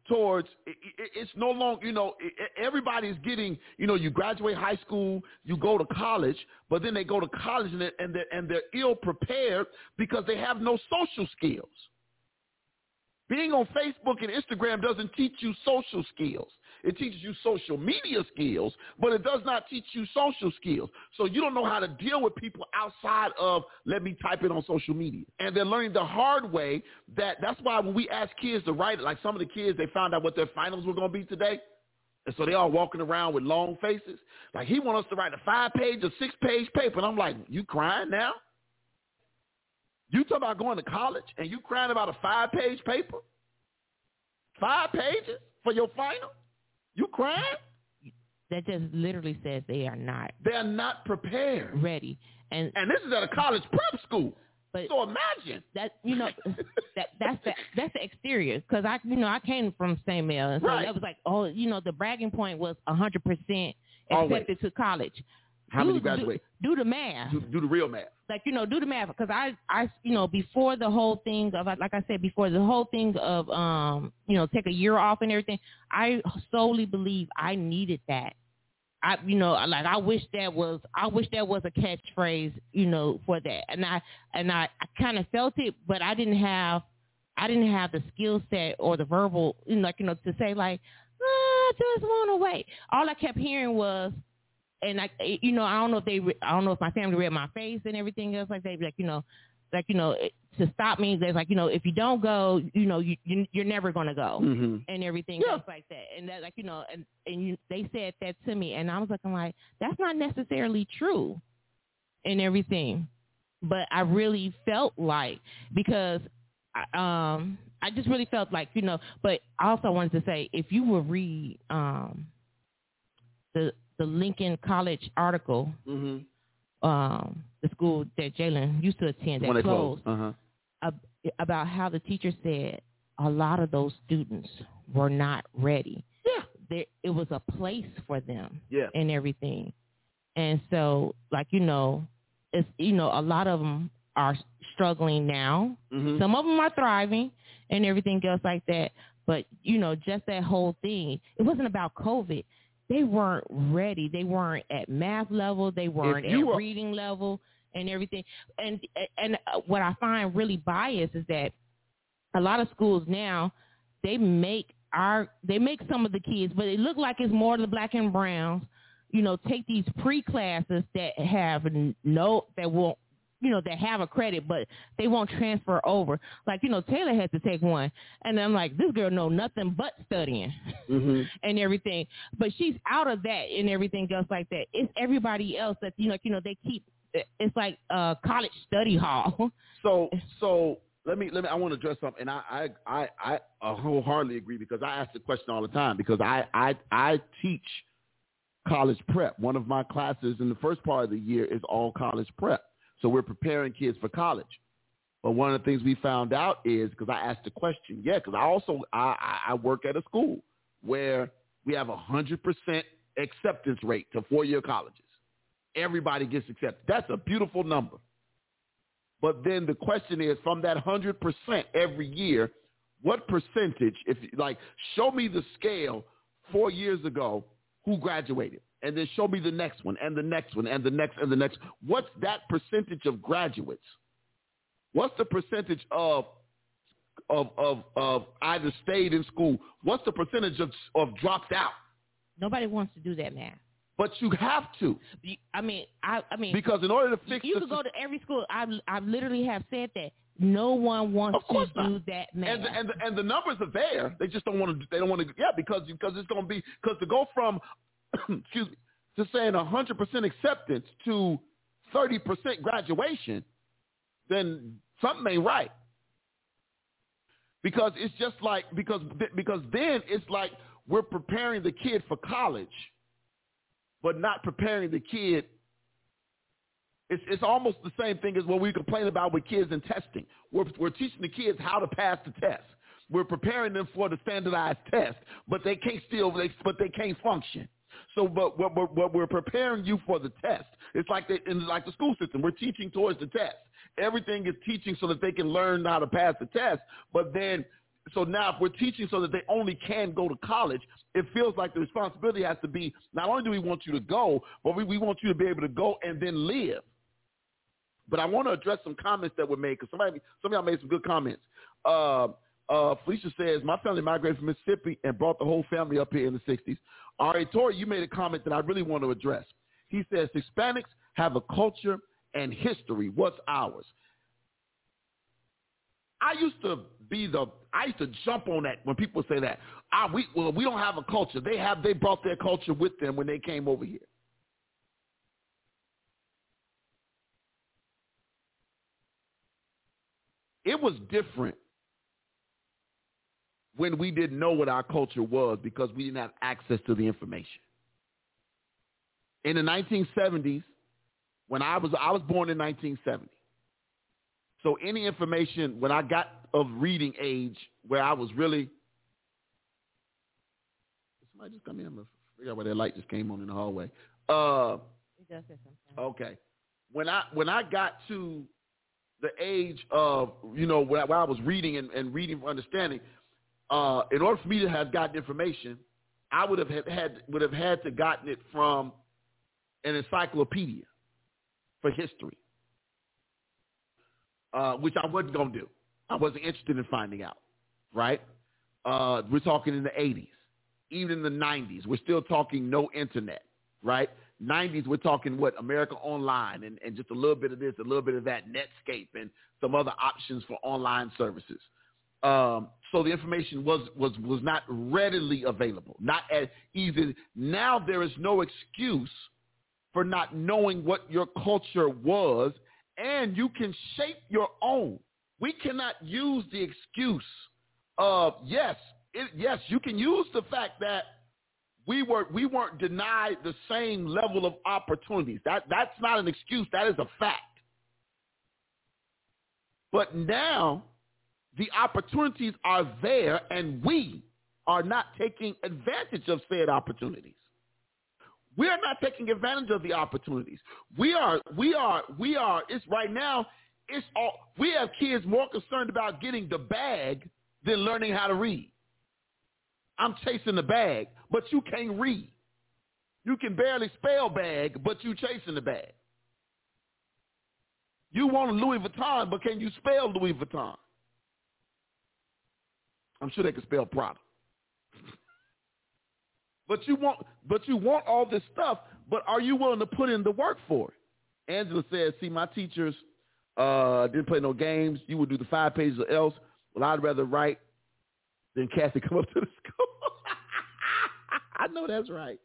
towards it's no longer you know everybody's getting you know you graduate high school you go to college but then they go to college and they're, and they're, and they're ill prepared because they have no social skills being on Facebook and Instagram doesn't teach you social skills. It teaches you social media skills, but it does not teach you social skills. So you don't know how to deal with people outside of let me type it on social media. And they're learning the hard way that that's why when we ask kids to write it, like some of the kids, they found out what their finals were going to be today. And so they all walking around with long faces. Like he want us to write a five page or six page paper. And I'm like, you crying now? You talk about going to college and you crying about a five page paper? Five pages for your final? You crying? That just literally says they are not. They're not prepared. Ready. And and this is at a college prep school. But so imagine that you know that that's the that's the exterior because I you know I came from St. Mel and so right. that was like oh you know the bragging point was a hundred percent accepted to college. How do, many graduate? Do, do the math. Do, do, the real math. Like you know, do the math because I, I, you know, before the whole thing of like I said before the whole thing of um, you know, take a year off and everything. I solely believe I needed that. I, you know, like I wish that was, I wish that was a catchphrase, you know, for that. And I, and I, I kind of felt it, but I didn't have, I didn't have the skill set or the verbal, you know, like you know, to say like, ah, I just want to wait. All I kept hearing was and I, you know, I don't know if they, I don't know if my family read my face and everything else like that. Like, you know, like you know, to stop me, there's like, you know, if you don't go, you know, you, you are never gonna go, mm-hmm. and everything yeah. else like that. And that, like, you know, and and you, they said that to me, and I was looking like, that's not necessarily true, and everything. But I really felt like because, I, um, I just really felt like, you know. But I also wanted to say, if you will read, um, the the Lincoln College article, mm-hmm. um, the school that Jalen used to attend that closed, closed. Uh-huh. ab- about how the teacher said a lot of those students were not ready. Yeah, there, it was a place for them. Yeah, and everything, and so like you know, it's you know a lot of them are struggling now. Mm-hmm. Some of them are thriving and everything else like that. But you know, just that whole thing, it wasn't about COVID they weren't ready. They weren't at math level. They weren't at were, reading level and everything. And and what I find really biased is that a lot of schools now they make our they make some of the kids, but it look like it's more the black and browns. You know, take these pre classes that have no that won't you know, that have a credit, but they won't transfer over. Like, you know, Taylor had to take one. And I'm like, this girl know nothing but studying mm-hmm. and everything. But she's out of that and everything else like that. It's everybody else that, you know, you know, they keep, it's like a college study hall. So, so let me, let me, I want to address something. And I, I, I, I wholeheartedly agree because I ask the question all the time because I, I, I teach college prep. One of my classes in the first part of the year is all college prep. So we're preparing kids for college. But one of the things we found out is because I asked the question, yeah, because I also I, I work at a school where we have a hundred percent acceptance rate to four-year colleges. Everybody gets accepted. That's a beautiful number. But then the question is, from that hundred percent every year, what percentage? If like, show me the scale four years ago who graduated, and then show me the next one, and the next one, and the next, and the next. What's that percentage of graduates? What's the percentage of of of of either stayed in school? What's the percentage of of dropped out? Nobody wants to do that math. But you have to. I mean, I, I mean, because in order to fix, you could go to every school. I, I literally have said that no one wants to not. do that math. And the, and the, and the numbers are there. They just don't want to. They don't want to. Yeah, because because it's going to be because to go from excuse me to saying hundred percent acceptance to thirty percent graduation, then something ain't right. Because it's just like because because then it's like we're preparing the kid for college, but not preparing the kid. It's, it's almost the same thing as what we complain about with kids in testing. We're, we're teaching the kids how to pass the test. We're preparing them for the standardized test, but they can't still, they, but they can't function. So, but what we're, what we're preparing you for the test. It's like the, in like the school system. We're teaching towards the test. Everything is teaching so that they can learn how to pass the test. But then so now if we're teaching so that they only can go to college, it feels like the responsibility has to be not only do we want you to go, but we, we want you to be able to go and then live. But I want to address some comments that were made because somebody, some of y'all made some good comments. Uh, uh, Felicia says, my family migrated from Mississippi and brought the whole family up here in the 60s. Ari Tori, you made a comment that I really want to address. He says, Hispanics have a culture and history. What's ours? I used to be the I used to jump on that when people say that. We well we don't have a culture. They have they brought their culture with them when they came over here. It was different when we didn't know what our culture was because we didn't have access to the information. In the 1970s, when I was I was born in 1970. So any information when I got of reading age where I was really somebody just come in. I'm gonna figure out where that light just came on in the hallway. Uh, okay. When I when I got to the age of you know where, where I was reading and, and reading for understanding, uh, in order for me to have gotten information, I would have had, would have had to gotten it from an encyclopedia for history uh, which I wasn't to do. I wasn't interested in finding out, right? Uh, we're talking in the 80s, even in the 90s. We're still talking no internet, right? 90s, we're talking what America Online and, and just a little bit of this, a little bit of that, Netscape and some other options for online services. Um, so the information was, was, was not readily available, not as easy. Now there is no excuse for not knowing what your culture was and you can shape your own. We cannot use the excuse of yes, it, yes, you can use the fact that we were we weren't denied the same level of opportunities. That that's not an excuse. That is a fact. But now the opportunities are there, and we are not taking advantage of said opportunities. We are not taking advantage of the opportunities. We are, we are, we are, it's right now, it's all, we have kids more concerned about getting the bag than learning how to read. I'm chasing the bag, but you can't read. You can barely spell bag, but you chasing the bag. You want a Louis Vuitton, but can you spell Louis Vuitton? I'm sure they can spell Prada. But you want, but you want all this stuff. But are you willing to put in the work for it? Angela says, "See, my teachers uh, didn't play no games. You would do the five pages or else. Well, I'd rather write than Cassie come up to the school. I know that's right.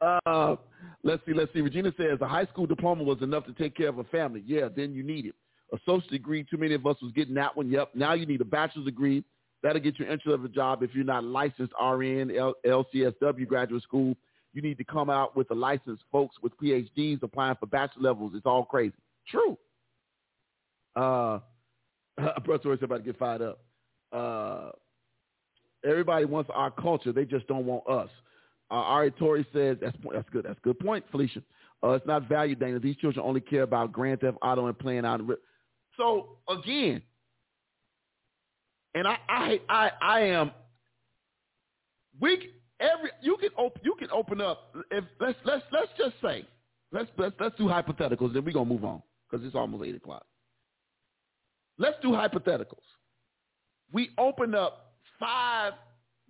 Uh, let's see, let's see. Regina says a high school diploma was enough to take care of a family. Yeah, then you need it. A social degree, too many of us was getting that one. Yep. Now you need a bachelor's degree That'll get you entry level job if you're not licensed RN, LCSW graduate school. You need to come out with the licensed folks with PhDs applying for bachelor levels. It's all crazy. True. Uh, Brother Tori's about to get fired up. Uh, everybody wants our culture. They just don't want us. Uh, Ari Tori says that's that's good. That's a good point, Felicia. Uh, it's not value, Dana. These children only care about Grand Theft Auto and playing out. So again, and I I I, I am. We every you can open you can open up. If let's let's let's just say let's let's let's do hypotheticals. Then we're gonna move on because it's almost eight o'clock. Let's do hypotheticals. We open up five.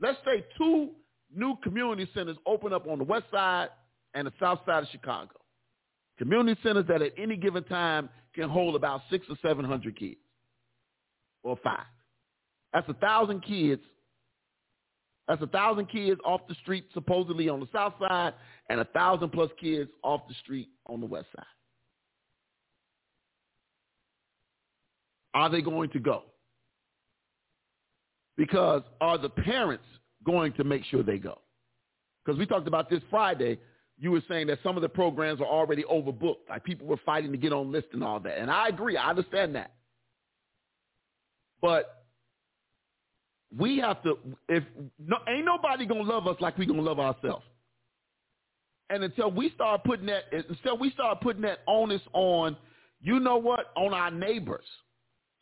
Let's say two new community centers open up on the west side and the south side of Chicago. Community centers that at any given time can hold about six or seven hundred kids, or five. That's a thousand kids. That's a thousand kids off the street supposedly on the south side, and a thousand plus kids off the street on the west side. Are they going to go? Because are the parents going to make sure they go? Because we talked about this Friday. You were saying that some of the programs are already overbooked. Like people were fighting to get on list and all that. And I agree. I understand that. But we have to, if no, ain't nobody to love us like we to love ourselves. And until we start putting that, until we start putting that onus on, you know what, on our neighbors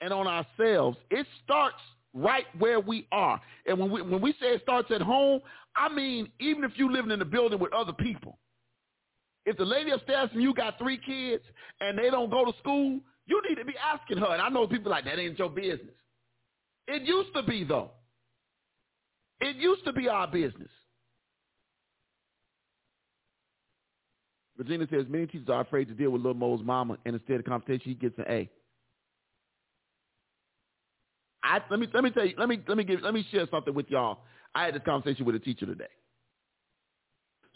and on ourselves, it starts right where we are. And when we when we say it starts at home, I mean even if you living in a building with other people. If the lady upstairs from you got three kids and they don't go to school, you need to be asking her. And I know people like that ain't your business. It used to be though. It used to be our business. Regina says many teachers are afraid to deal with little Mo's mama, and instead of competition, he gets an A. I let me let me tell you let me let me give let me share something with y'all. I had this conversation with a teacher today.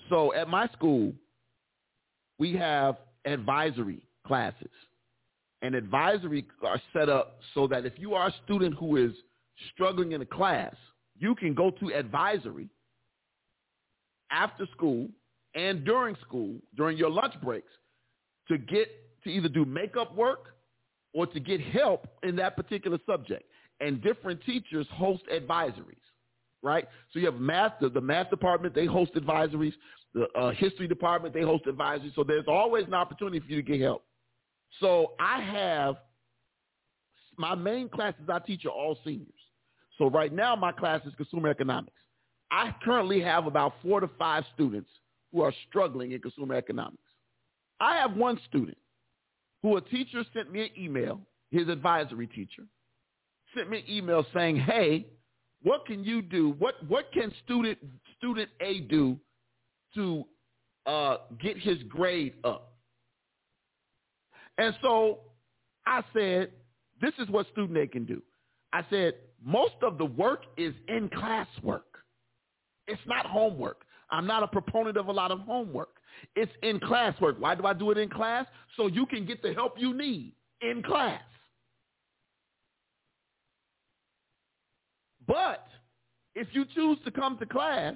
So at my school, we have advisory classes. And advisory are set up so that if you are a student who is struggling in a class, you can go to advisory after school and during school, during your lunch breaks, to get to either do makeup work or to get help in that particular subject and different teachers host advisories, right? So you have math, the, math department, they host advisories. The uh, history department, they host advisories. So there's always an opportunity for you to get help. So I have my main classes I teach are all seniors. So right now my class is consumer economics. I currently have about four to five students who are struggling in consumer economics. I have one student who a teacher sent me an email, his advisory teacher, sent me an email saying, hey, what can you do? What, what can student, student A do to uh, get his grade up? And so I said, this is what student A can do. I said, most of the work is in class work. It's not homework. I'm not a proponent of a lot of homework. It's in class work. Why do I do it in class? So you can get the help you need in class. But if you choose to come to class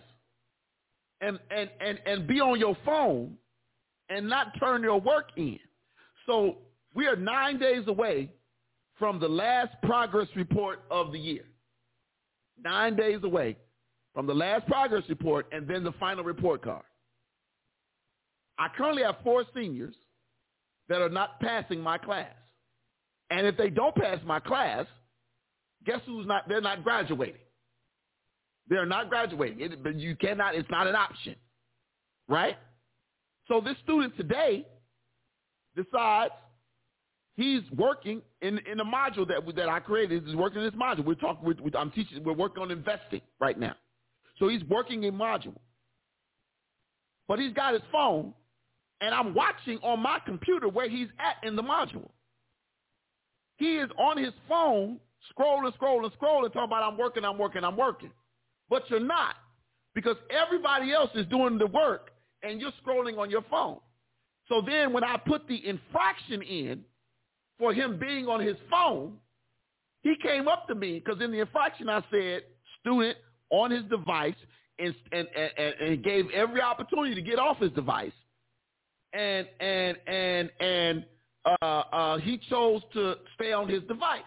and, and, and, and be on your phone and not turn your work in. So we are nine days away from the last progress report of the year. Nine days away from the last progress report and then the final report card. I currently have four seniors that are not passing my class. And if they don't pass my class, guess who's not, they're not graduating. They're not graduating. It, but you cannot, it's not an option. Right? So this student today decides he's working in, in a module that, that I created. He's working in this module. We're talking, we're, I'm teaching, we're working on investing right now. So he's working a module. But he's got his phone, and I'm watching on my computer where he's at in the module. He is on his phone scrolling, scrolling, scrolling, talking about I'm working, I'm working, I'm working. But you're not because everybody else is doing the work and you're scrolling on your phone. So then when I put the infraction in for him being on his phone, he came up to me because in the infraction I said, student on his device and, and, and, and gave every opportunity to get off his device. And, and, and, and uh, uh, he chose to stay on his device.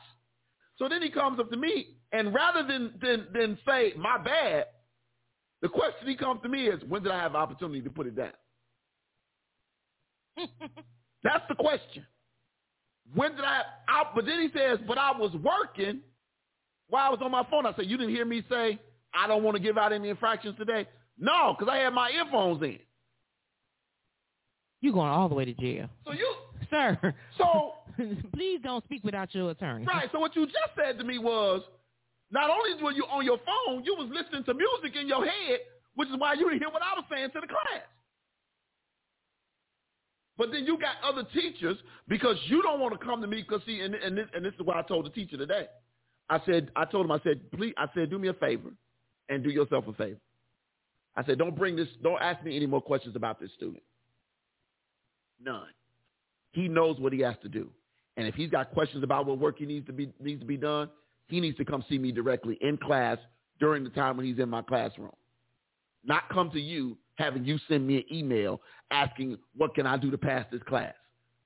So then he comes up to me, and rather than than than say my bad, the question he comes to me is, when did I have opportunity to put it down? That's the question. When did I, I? But then he says, but I was working while I was on my phone. I said, you didn't hear me say I don't want to give out any infractions today? No, because I had my earphones in. You going all the way to jail, So you, sir? so please don't speak without your attorney. right. So what you just said to me was, not only were you on your phone, you was listening to music in your head, which is why you didn't hear what I was saying to the class. But then you got other teachers because you don't want to come to me because see, and, and, this, and this is what I told the teacher today. I said, I told him, I said, please, I said, do me a favor and do yourself a favor. I said, don't bring this, don't ask me any more questions about this student. None. He knows what he has to do. And if he's got questions about what work he needs to be needs to be done, he needs to come see me directly in class during the time when he's in my classroom. Not come to you having you send me an email asking what can I do to pass this class.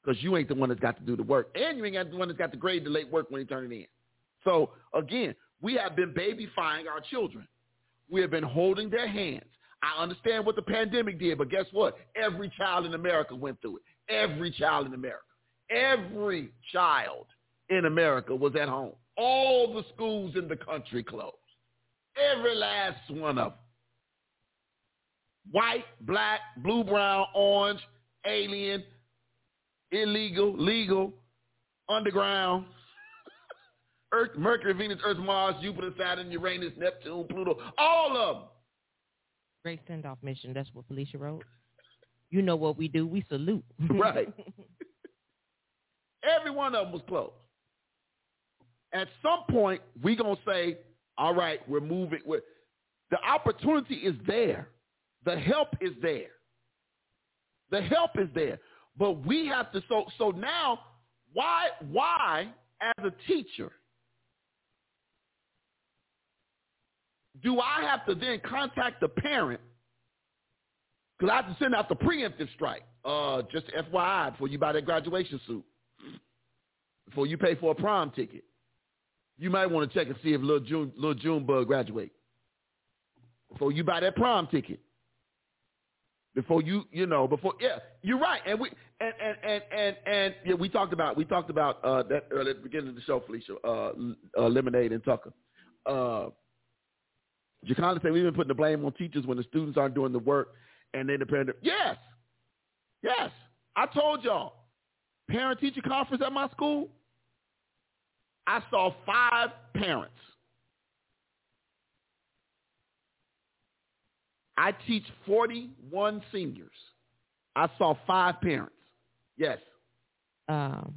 Because you ain't the one that's got to do the work. And you ain't got the one that's got to grade the late work when he turn it in. So again, we have been babyfying our children. We have been holding their hands. I understand what the pandemic did, but guess what? Every child in America went through it. Every child in America. Every child in America was at home. All the schools in the country closed. Every last one of them. White, black, blue, brown, orange, alien, illegal, legal, underground, Earth, Mercury, Venus, Earth, Mars, Jupiter, Saturn, Uranus, Neptune, Pluto, all of them. Great send-off mission. That's what Felicia wrote. You know what we do? We salute. Right. Every one of them was close. At some point, we're going to say, all right, we're moving. We're, the opportunity is there. The help is there. The help is there. But we have to, so, so now, why, why, as a teacher, do I have to then contact the parent because I have to send out the preemptive strike. Uh, just FYI, before you buy that graduation suit, before you pay for a prom ticket, you might want to check and see if little June, little Junebug graduate. Before you buy that prom ticket, before you, you know, before yeah, you're right, and we and and and and, and yeah, we talked about we talked about uh, that earlier at the beginning of the show, Felicia, uh, uh, Lemonade and Tucker. Uh, Jacana said we've been putting the blame on teachers when the students aren't doing the work and then the parent. Yes, yes. I told y'all, parent teacher conference at my school. I saw five parents. I teach 41 seniors. I saw five parents. Yes. um,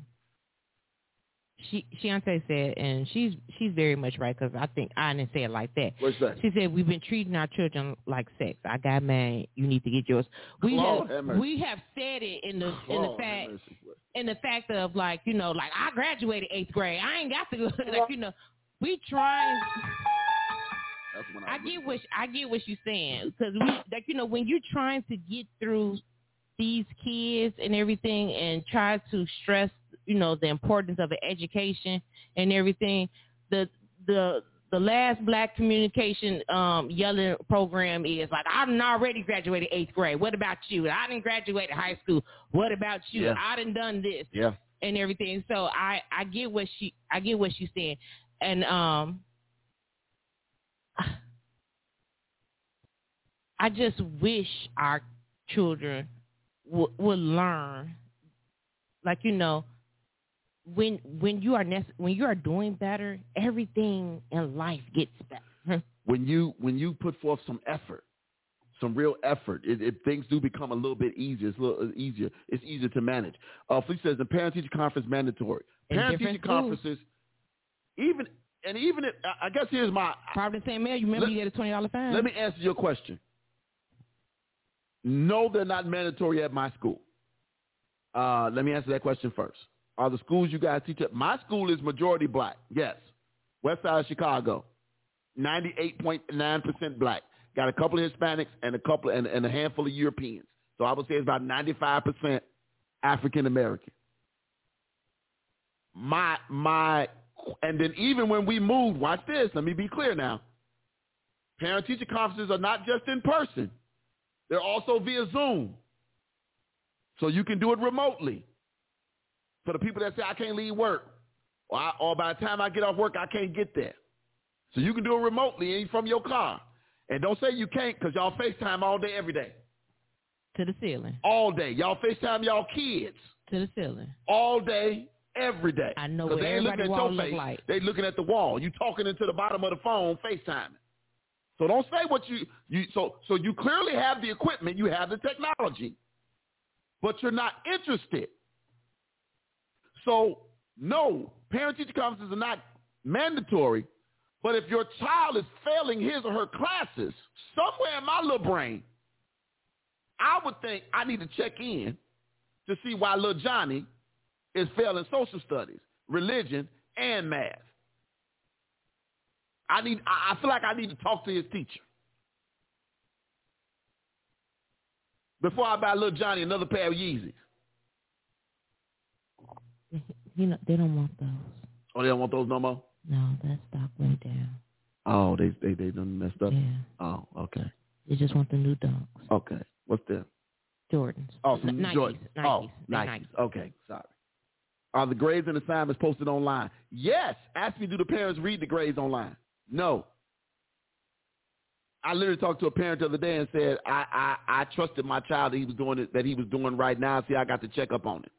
she Shante said, and she's she's very much right because I think I didn't say it like that. What's that? She said we've been treating our children like sex. I got mad. You need to get yours. We have we have said it in the in the fact in the fact of like you know like I graduated eighth grade. I ain't got to go like you know we trying. That's when I was get what I get what you're saying because we like you know when you're trying to get through these kids and everything and try to stress you know the importance of an education and everything the the the last black communication um yelling program is like I done already graduated eighth grade. What about you? I didn't graduate high school. What about you? Yeah. I done done this Yeah. and everything. So I I get what she I get what she's saying, and um, I just wish our children w- would learn, like you know, when when you are nec- when you are doing better, everything in life gets better. when you when you put forth some effort, some real effort, it, it, things do become a little bit easier. It's a little easier. It's easier to manage. Uh, Fleet says the parent teacher conference mandatory. Parent teacher conferences, even and even if, I I guess here's my. Probably the same mail. You remember Let- you get a twenty dollar fine. Let me answer your question. No, they're not mandatory at my school. Uh, let me answer that question first. Are the schools you guys teach at? My school is majority black. Yes. West Side of Chicago. 98.9% black. Got a couple of Hispanics and a couple and, and a handful of Europeans. So I would say it's about 95% African American. My my and then even when we moved, watch this. Let me be clear now. Parent-teacher conferences are not just in person. They're also via Zoom. So you can do it remotely. For the people that say, I can't leave work, or, I, or by the time I get off work, I can't get there. So you can do it remotely and from your car. And don't say you can't because y'all FaceTime all day, every day. To the ceiling. All day. Y'all FaceTime y'all kids. To the ceiling. All day, every day. I know what they ain't looking at your face. like. They looking at the wall. You talking into the bottom of the phone, FaceTiming. So don't say what you you so so you clearly have the equipment, you have the technology, but you're not interested. So no, parent teacher conferences are not mandatory, but if your child is failing his or her classes, somewhere in my little brain, I would think I need to check in to see why little Johnny is failing social studies, religion, and math. I need. I I feel like I need to talk to his teacher before I buy little Johnny another pair of Yeezys. You know, they don't want those. Oh, they don't want those no more. No, that stock went down. Oh, they they they done messed up. Yeah. Oh, okay, They just want the new dunks. okay. What's that? Jordans. Oh, some Nikes. Jordan. Nikes. Oh, Nikes. Nikes. Okay, sorry. Are the grades and assignments posted online? Yes. Ask me, do the parents read the grades online? No. I literally talked to a parent the other day and said, I, I, I trusted my child that he was doing it, that he was doing right now. See, I got to check up on it.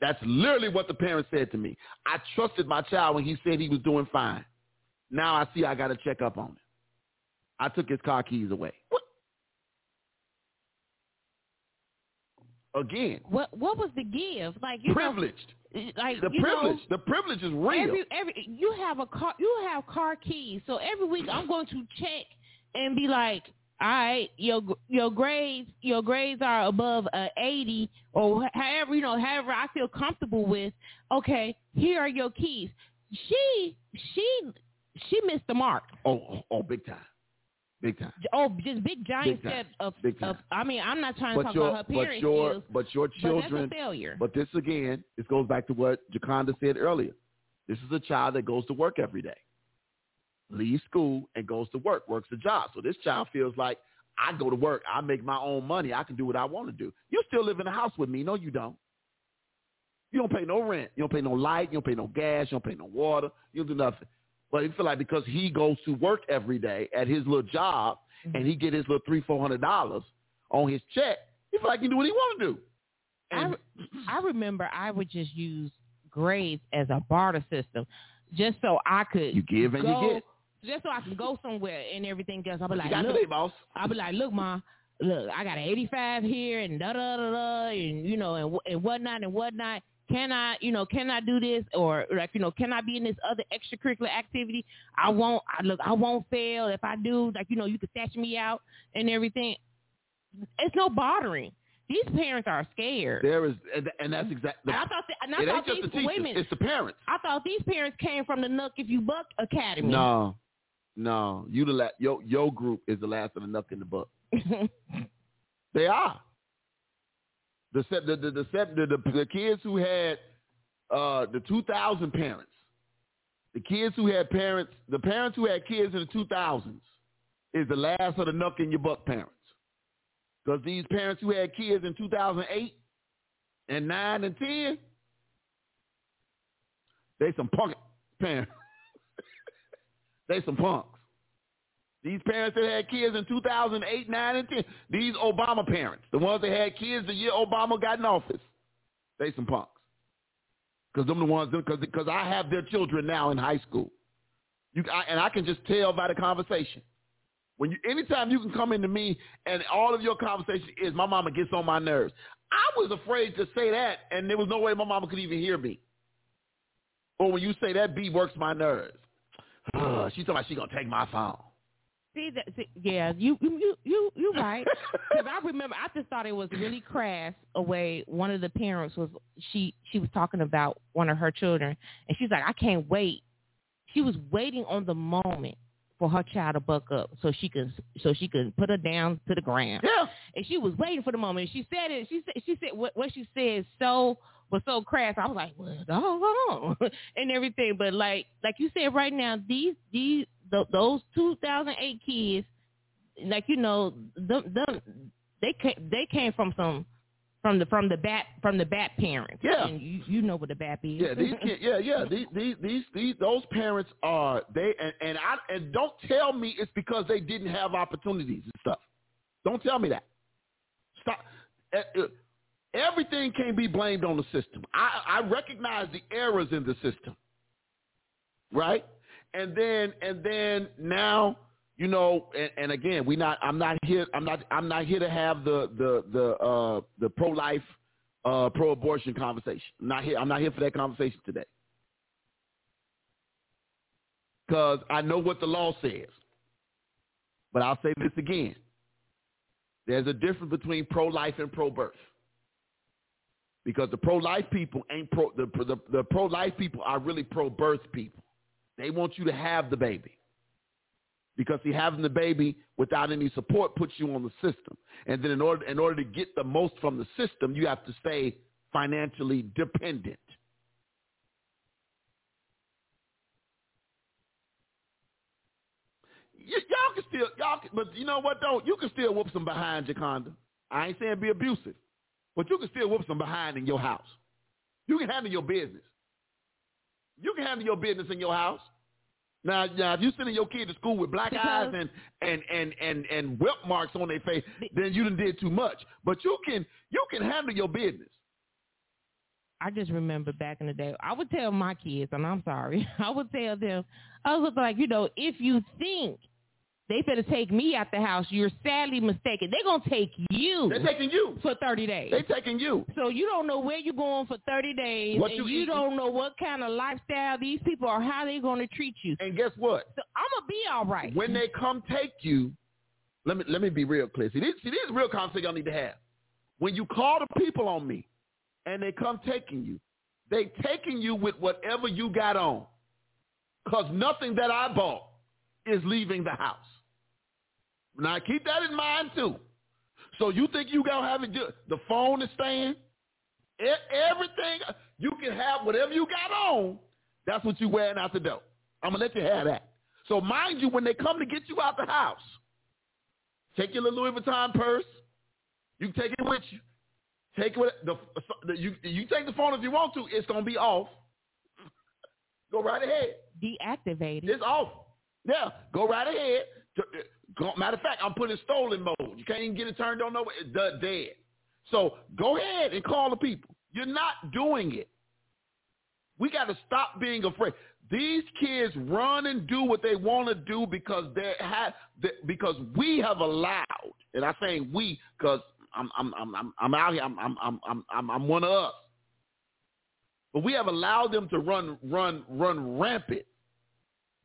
That's literally what the parent said to me. I trusted my child when he said he was doing fine. Now I see I got to check up on it. I took his car keys away. Again, What What was the give? Like you privileged. know, like The you know, privilege. the privilege is real. Every every you have a car you have car keys. So every week I'm going to check and be like, all right, your your grades your grades are above a 80 or however you know however I feel comfortable with. Okay, here are your keys. She she she missed the mark. oh, oh, oh, big time, big time. Oh, just big giant Big step of, Big of I mean I'm not trying to But talk your, about her but parents' your, skills, but your but children. that's a failure. But this again, this goes back to what Jaconda said earlier. This is a child that goes to work every day, leaves school and goes to work, works a job. So this child feels like I go to work, I make my own money, I can do what I want to do. You still live in the house with me? No, you don't. You don't pay no rent, you don't pay no light, you don't pay no gas, you don't pay no water, you don't do nothing. But you feel like because he goes to work every day at his little job and mm-hmm. he get his little three, four hundred dollars on his check, he feel like he can do what he want to do. And I remember I would just use grades as a barter system, just so I could you give and go, you get. just so I can go somewhere and everything else. I'll be like, look, today, boss. I'll be like, look, ma, look, I got an 85 here and da da da da, and you know, and, and whatnot and whatnot. Can I, you know, can I do this or like, you know, can I be in this other extracurricular activity? I won't. I look, I won't fail if I do. Like, you know, you can snatch me out and everything. It's no bothering. These parents are scared. There is, and, and that's exactly. I thought, and I It ain't just these, the teachers; wait a minute, it's the parents. I thought these parents came from the Nuck If You Buck Academy. No, no, you the la- your your group is the last of the nothing in the book. They are. The the the the, the, the, kids who had uh, the 2000 parents, the kids who had parents, the parents who had kids in the 2000s is the last of the nuck in your buck parents. Because these parents who had kids in 2008 and 9 and 10, they some punk parents. they some punks. These parents that had kids in 2008, 9, and 10, these Obama parents, the ones that had kids the year Obama got in office, they some punks. Because them the ones, because I have their children now in high school. You, I, and I can just tell by the conversation. When you, anytime you can come into me and all of your conversation is my mama gets on my nerves. I was afraid to say that, and there was no way my mama could even hear me. Or when you say that B works my nerves. She's talking about she gonna take my phone. See that? See, yeah, you you you you right. Because I remember, I just thought it was really crass. A way one of the parents was she she was talking about one of her children, and she's like, I can't wait. She was waiting on the moment for her child to buck up so she could so she could put her down to the ground. Yeah. And she was waiting for the moment. She said it. She said she said what what she said so was so crass. I was like, well, hold on, and everything. But like like you said, right now these these th- those 2008 kids, like you know, them, them they came, they came from some from the from the bat from the bat parents. Yeah. and you, you know what the bat is. Yeah, these kids, yeah, yeah. These, these, these, these, those parents are they, and, and I, and don't tell me it's because they didn't have opportunities and stuff. Don't tell me that. Stop. Everything can be blamed on the system. I, I recognize the errors in the system, right? And then, and then now, you know, and, and again, we not. I'm not here. I'm not. I'm not here to have the the the uh, the pro life, uh, pro abortion conversation. I'm not here. I'm not here for that conversation today. Because I know what the law says. But I'll say this again. There's a difference between pro-life and pro-birth. Because the pro-life people ain't pro the, the, the pro-life people are really pro-birth people. They want you to have the baby. Because see, having the baby without any support puts you on the system. And then in order in order to get the most from the system, you have to stay financially dependent. Y- y'all can still y'all can, but you know what though? You can still whoop some behind Jaconda. I ain't saying be abusive, but you can still whoop some behind in your house. You can handle your business. You can handle your business in your house. Now, now, if you sending your kid to school with black eyes and and and and and whelp marks on their face, then you done did too much. But you can you can handle your business. I just remember back in the day, I would tell my kids, and I'm sorry, I would tell them, I was like, you know, if you think they better take me out the house, you're sadly mistaken. They're gonna take you They're taking you. for 30 days. They're taking you. So you don't know where you're going for 30 days, What and you you, don't know what kind of lifestyle these people are, how they're going to treat you. And guess what? So I'm gonna be all right. When they come take you, let me let me be real clear. See, this, see, this is real conversation y'all need to have. When you call the people on me, and they come taking you, they taking you with whatever you got on, cause nothing that I bought is leaving the house. Now keep that in mind too. So you think you gonna have it? The phone is staying. Everything you can have, whatever you got on. That's what you wearing out the door. I'm gonna let you have that. So mind you, when they come to get you out the house, take your little Louis Vuitton purse. You can take it with you. Take it with the, the you. You take the phone if you want to. It's gonna be off. Go right ahead. Deactivated. It's off. Yeah, go right ahead. Matter of fact, I'm putting in stolen mode. You can't even get it turned on. No, it's de- dead. So go ahead and call the people. You're not doing it. We got to stop being afraid. These kids run and do what they want to do because they have because we have allowed, and I'm saying we because I'm I'm I'm I'm out here. I'm I'm I'm I'm, I'm one of us. But we have allowed them to run run run rampant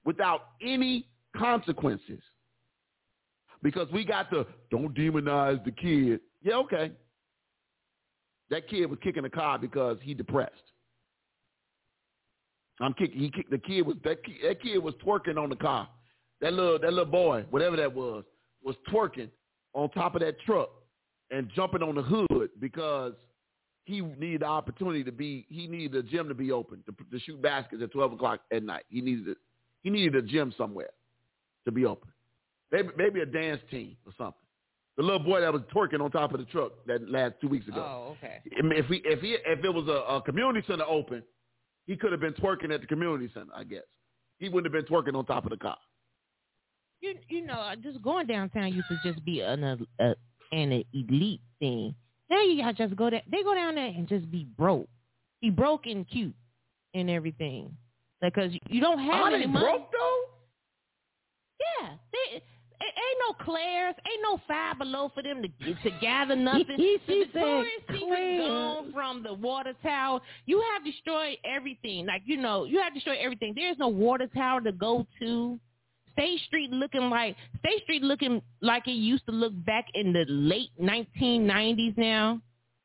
without any consequences. Because we got to don't demonize the kid. Yeah, okay. That kid was kicking the car because he depressed. I'm kicking. He kicked the kid was that kid, that kid was twerking on the car. That little that little boy, whatever that was, was twerking on top of that truck and jumping on the hood because he needed the opportunity to be. He needed the gym to be open to, to shoot baskets at twelve o'clock at night. He needed. He needed a gym somewhere to be open. Maybe maybe a dance team or something. The little boy that was twerking on top of the truck that last two weeks ago. Oh, okay. If we if he if it was a, a community center open, he could have been twerking at the community center. I guess he wouldn't have been twerking on top of the car. You you know, just going downtown used to just be an uh, an elite thing. Now you got just go there. They go down there and just be broke, be broke and cute and everything, because you don't have Are any they money. broke though? Yeah, they, a- ain't no Claire's, ain't no Five Below for them to to gather nothing. She the said Victoria's Secret Claire's. gone from the water tower. You have destroyed everything. Like you know, you have destroyed everything. There's no water tower to go to. State Street looking like State Street looking like it used to look back in the late 1990s. Now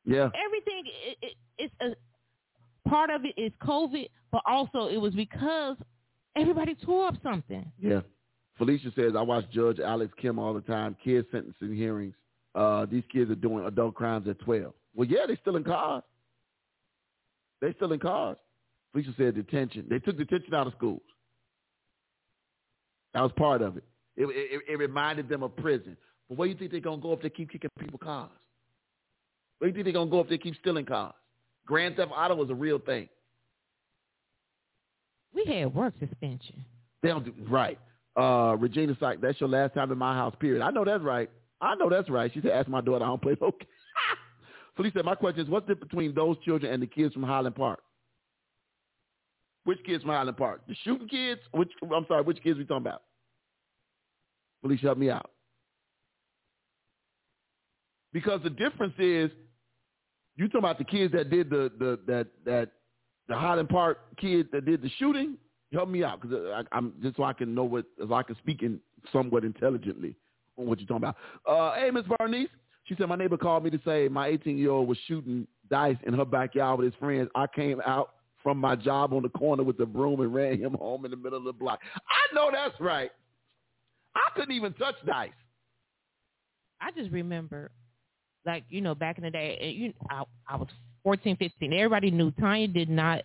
Yeah. everything it, it, it's a part of it is COVID, but also it was because everybody tore up something. Yeah. Felicia says, I watch Judge Alex Kim all the time, kids sentencing hearings. Uh, these kids are doing adult crimes at 12. Well, yeah, they're still in cars. They're still in cars. Felicia said detention. They took detention out of schools. That was part of it. It, it, it reminded them of prison. But where do you think they're going to go if they keep kicking people cars? Where do you think they're going to go if they keep stealing cars? Grand Theft Auto was a real thing. We had work suspension. They don't do right. Uh, Regina Syke, that's your last time in my house, period. I know that's right. I know that's right. She said, ask my daughter, I don't play okay. Felicia said, my question is, what's the difference between those children and the kids from Highland Park? Which kids from Highland Park? The shooting kids? Which I'm sorry, which kids we talking about? Felicia, help me out. Because the difference is, you talking about the kids that did the the that that the Highland Park kids that did the shooting. Help me out because I'm just so I can know what so I can speak in somewhat intelligently on what you're talking about. Uh, hey, Miss Bernice, she said my neighbor called me to say my 18 year old was shooting dice in her backyard with his friends. I came out from my job on the corner with the broom and ran him home in the middle of the block. I know that's right. I couldn't even touch dice. I just remember, like you know, back in the day, you I, I was 14, 15. Everybody knew Tanya did not.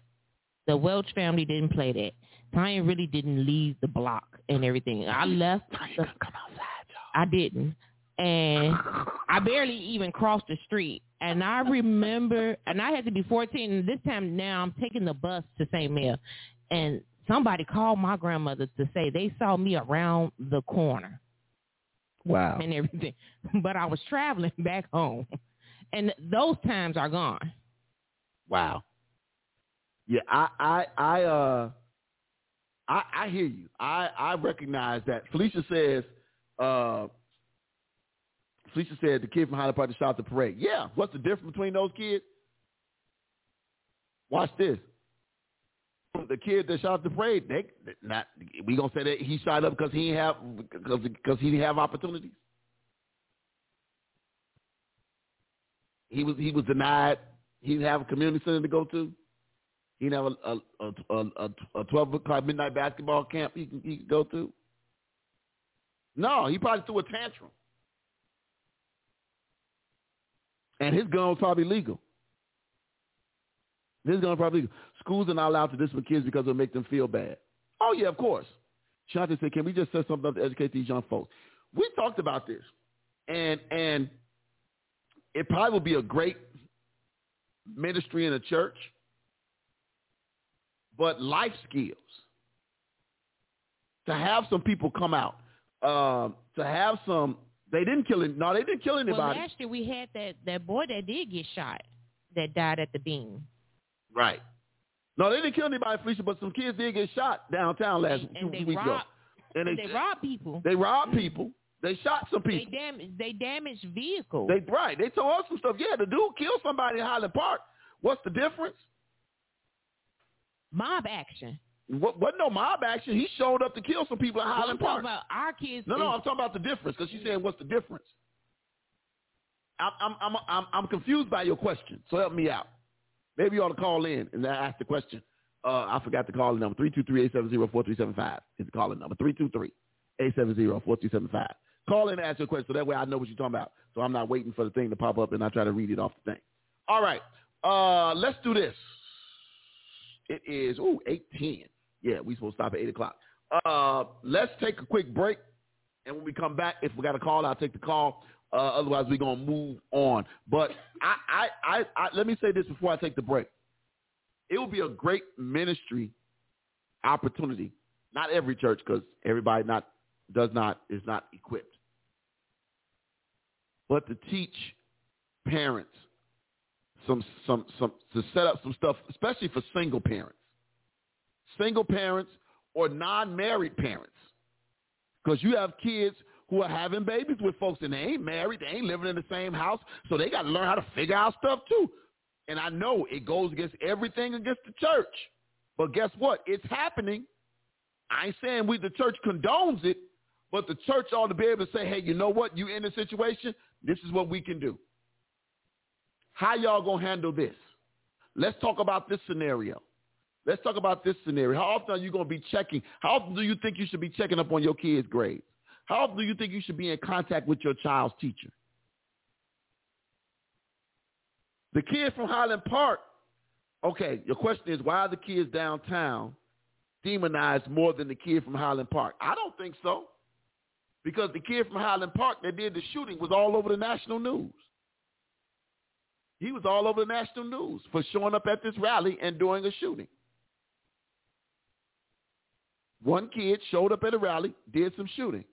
The Welch family didn't play that. Tanya really didn't leave the block and everything. I left. The, come outside, I didn't, and I barely even crossed the street. And I remember, and I had to be 14. And this time now, I'm taking the bus to St. Mary, and somebody called my grandmother to say they saw me around the corner. Wow. And everything. But I was traveling back home. And those times are gone. Wow. Yeah, I I I uh I I hear you. I I recognize that. Felicia says uh Felicia said the kid from Highland Park shot the parade. Yeah, what's the difference between those kids? Watch this the kid that shot the parade, they not we gonna say that he shot up because he didn't have because because he didn't have opportunities. He was he was denied. He didn't have a community center to go to. He didn't have a a a, a, a twelve o'clock midnight basketball camp he can he go to. No, he probably threw a tantrum, and his gun was probably legal. This to probably schools are not allowed to discipline kids because it'll make them feel bad. Oh yeah, of course. Shante said, "Can we just set something up to educate these young folks?" We talked about this, and and it probably would be a great ministry in a church, but life skills. To have some people come out, uh, to have some. They didn't kill him. No, they didn't kill anybody. Well, last year we had that that boy that did get shot, that died at the Bean. Right. No, they didn't kill anybody, Felicia, but some kids did get shot downtown last and, and they weeks robbed, ago. And they, they robbed people. They robbed people. They shot some people. They damaged. They damaged vehicles. They right. They told us some stuff. Yeah, the dude killed somebody in Highland Park. What's the difference? Mob action. What? What? No mob action. He showed up to kill some people in Highland I'm Park. About our kids. No, no. I'm talking about the difference because she's saying what's the difference. I'm I'm I'm I'm, I'm confused by your question. So help me out. Maybe you ought to call in and ask the question. Uh, I forgot the call the number, 323-870-4375 is the calling number, 323-870-4375. Call in and ask your question so that way I know what you're talking about. So I'm not waiting for the thing to pop up and I try to read it off the thing. All right. Uh, let's do this. It is, ooh, 8.10. Yeah, we supposed to stop at 8 o'clock. Uh, let's take a quick break. And when we come back, if we got a call, I'll take the call. Uh, otherwise, we're gonna move on. But I, I, I, I, let me say this before I take the break. It will be a great ministry opportunity. Not every church, because everybody not does not is not equipped. But to teach parents some some some to set up some stuff, especially for single parents, single parents or non-married parents, because you have kids who are having babies with folks and they ain't married, they ain't living in the same house, so they got to learn how to figure out stuff too. And I know it goes against everything against the church, but guess what? It's happening. I ain't saying we the church condones it, but the church ought to be able to say, hey, you know what? You in a situation, this is what we can do. How y'all gonna handle this? Let's talk about this scenario. Let's talk about this scenario. How often are you gonna be checking? How often do you think you should be checking up on your kids' grades? How often do you think you should be in contact with your child's teacher? The kids from Highland Park Okay, your question is why are the kids downtown demonized more than the kid from Highland Park? I don't think so. Because the kid from Highland Park that did the shooting was all over the national news. He was all over the national news for showing up at this rally and doing a shooting. One kid showed up at a rally, did some shooting.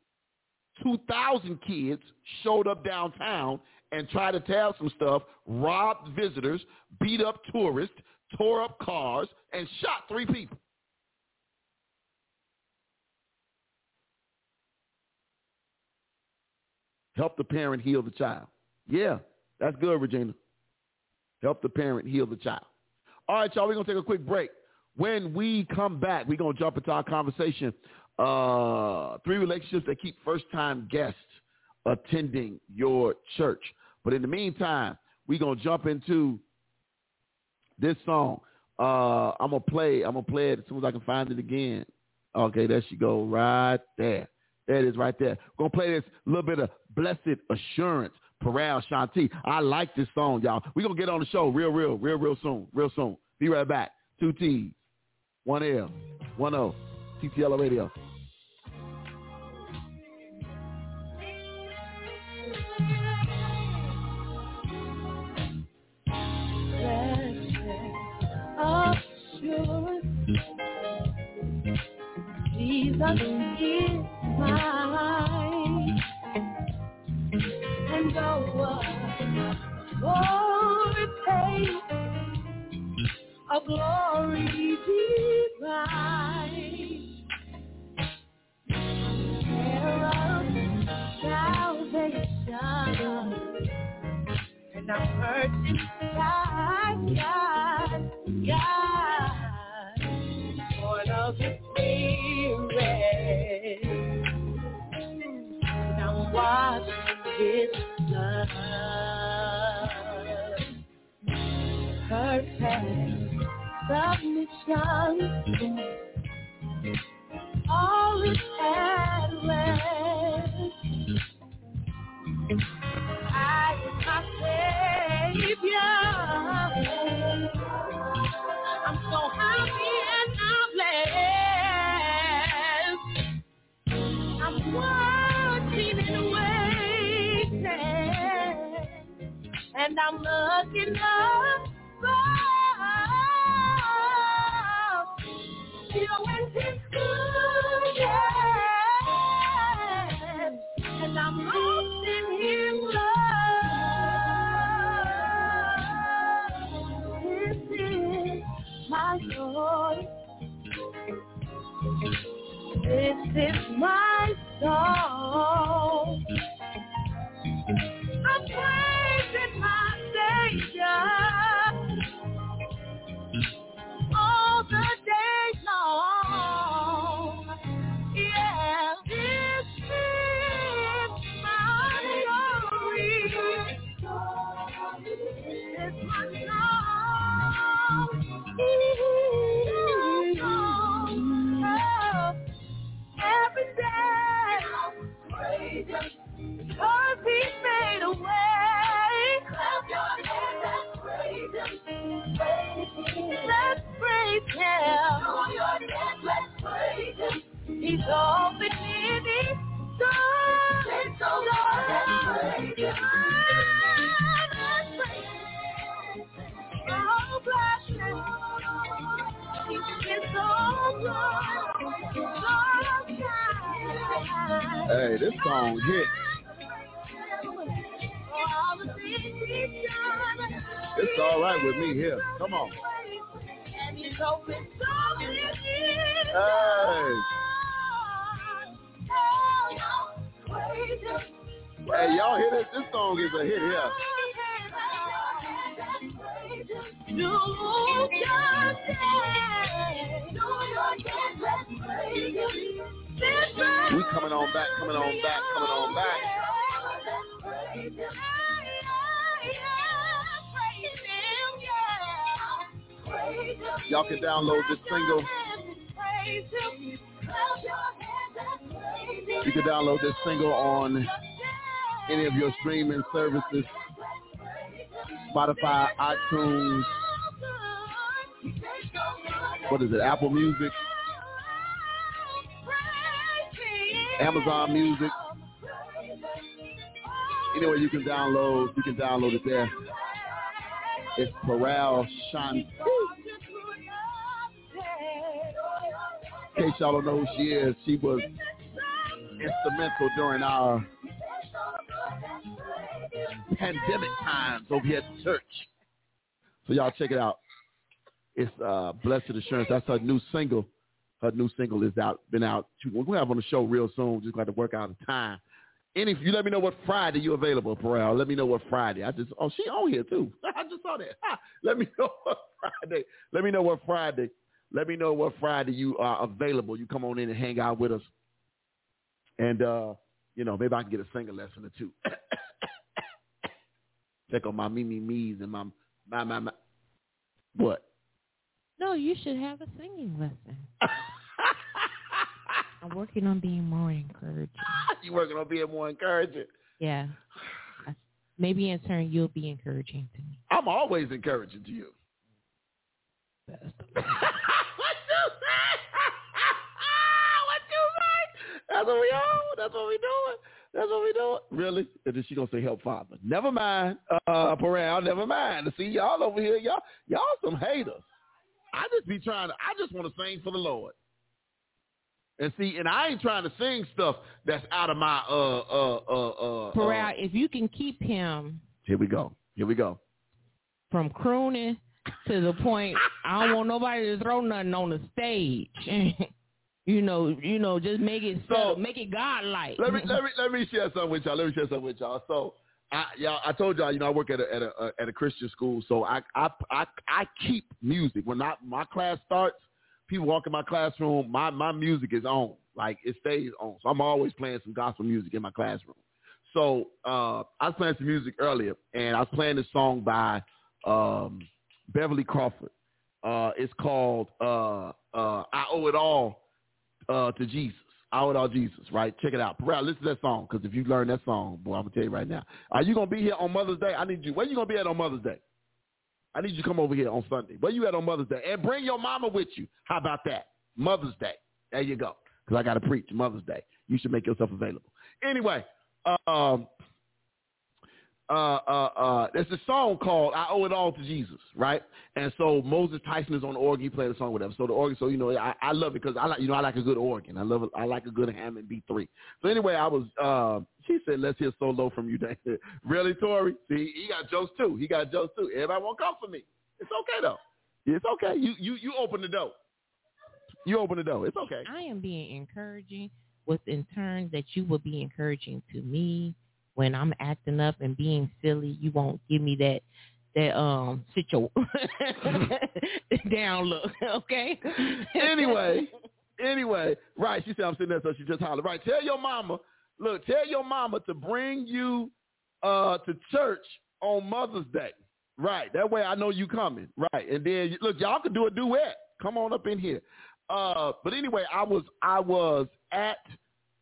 2,000 kids showed up downtown and tried to tell some stuff, robbed visitors, beat up tourists, tore up cars, and shot three people. Help the parent heal the child. Yeah, that's good, Regina. Help the parent heal the child. All right, y'all, we're going to take a quick break. When we come back, we're going to jump into our conversation. Uh, three relationships that keep first-time guests attending your church. But in the meantime, we're going to jump into this song. Uh, I'm going to play. I'm going to play it as soon as I can find it again. Okay, there she go right there. There it is right there. We're going to play this little bit of Blessed Assurance, Pharrell Shanti. I like this song, y'all. We're going to get on the show real, real, real, real soon. Real soon. Be right back. Two T's, one L, one O, TTLO Radio. Jesus is mine. It takes a glory divine. There of salvation, and God, God, God, Perfect submission. All is at rest. I am my Savior. I'm so happy and I'm blessed. I'm watching and waiting, and I'm looking up. This song hit. It's all right with me here. Come on. Hey. Hey, y'all hear this? This song is a hit here. We coming on back, coming on back, coming on back. Y'all can download this single. You can download this single on any of your streaming services, Spotify, iTunes, what is it? Apple Music, Amazon Music. Anywhere you can download, you can download it there. It's Peral Shanti. In case y'all don't know who she is, she was instrumental during our pandemic times over here at church. So y'all check it out. It's uh, Blessed Assurance. That's her new single. Her new single is out, been out. We're going to have on the show real soon. Just got to work out the time. Any, you let me know what Friday you're available, Pharrell. Let me know what Friday. I just, oh, she on here too. I just saw that. Let me know what Friday. Let me know what Friday. Let me know what Friday you are available. You come on in and hang out with us. And, uh, you know, maybe I can get a singing lesson or two. Check on my me, me, me's and my, my, my, my. What? No, you should have a singing lesson. I'm working on being more encouraging. you working on being more encouraging? Yeah. Maybe in turn you'll be encouraging to me. I'm always encouraging to you. what you say? what you say? That's what we on. That's what we doing. That's what we doing. Really? And then she gonna say help father. Never mind. Uh Pharrell, never mind. See y'all over here, y'all y'all some haters. I just be trying to I just want to sing for the Lord. And see, and I ain't trying to sing stuff that's out of my uh uh uh uh. Pharrell, uh, if you can keep him here we go. Here we go. from crooning to the point I don't want nobody to throw nothing on the stage. you know, you know, just make it So- so, make it godlike. Let me let me let me share something with y'all. Let me share something with y'all. So I y'all I told y'all, you know, I work at a at a at a Christian school, so I I I I keep music. When I, my class starts, people walk in my classroom, my my music is on. Like it stays on. So I'm always playing some gospel music in my classroom. So uh I was playing some music earlier and I was playing this song by um Beverly Crawford. Uh it's called uh uh I Owe It All uh, to Jesus. I owe it all Jesus, right? Check it out. Pharrell, listen to that song, because if you learn that song, boy, I'm to tell you right now. Are you to be here on Mother's Day? I need you. Where you to be at on Mother's Day? I need you to come over here on Sunday. Where you at on Mother's Day? And bring your mama with you. How about that? Mother's Day. There you go. Because I got to preach Mother's Day. You should make yourself available. Anyway, um, uh, uh, uh, there's a song called "I Owe It All to Jesus," right? And so Moses Tyson is on the organ. He played the song, whatever. So the organ, so you know, I, I love it because I like, you know, I like a good organ. I love, I like a good Hammond B3. So anyway, I was, uh, she said, "Let's hear solo from you, David." really, Tori? See, he got jokes too. He got jokes too. Everybody won't come for me. It's okay though. It's okay. You, you, you open the door. You open the door. It's okay. I am being encouraging with in turn that you will be encouraging to me when I'm acting up and being silly. You won't give me that that um sit your down look, okay? anyway, anyway, right? She said I'm sitting there, so she just hollered. Right? Tell your mama. Look, tell your mama to bring you uh to church on Mother's Day. Right. That way I know you coming. Right. And then look, y'all can do a duet. Come on up in here. Uh, but anyway, I was I was at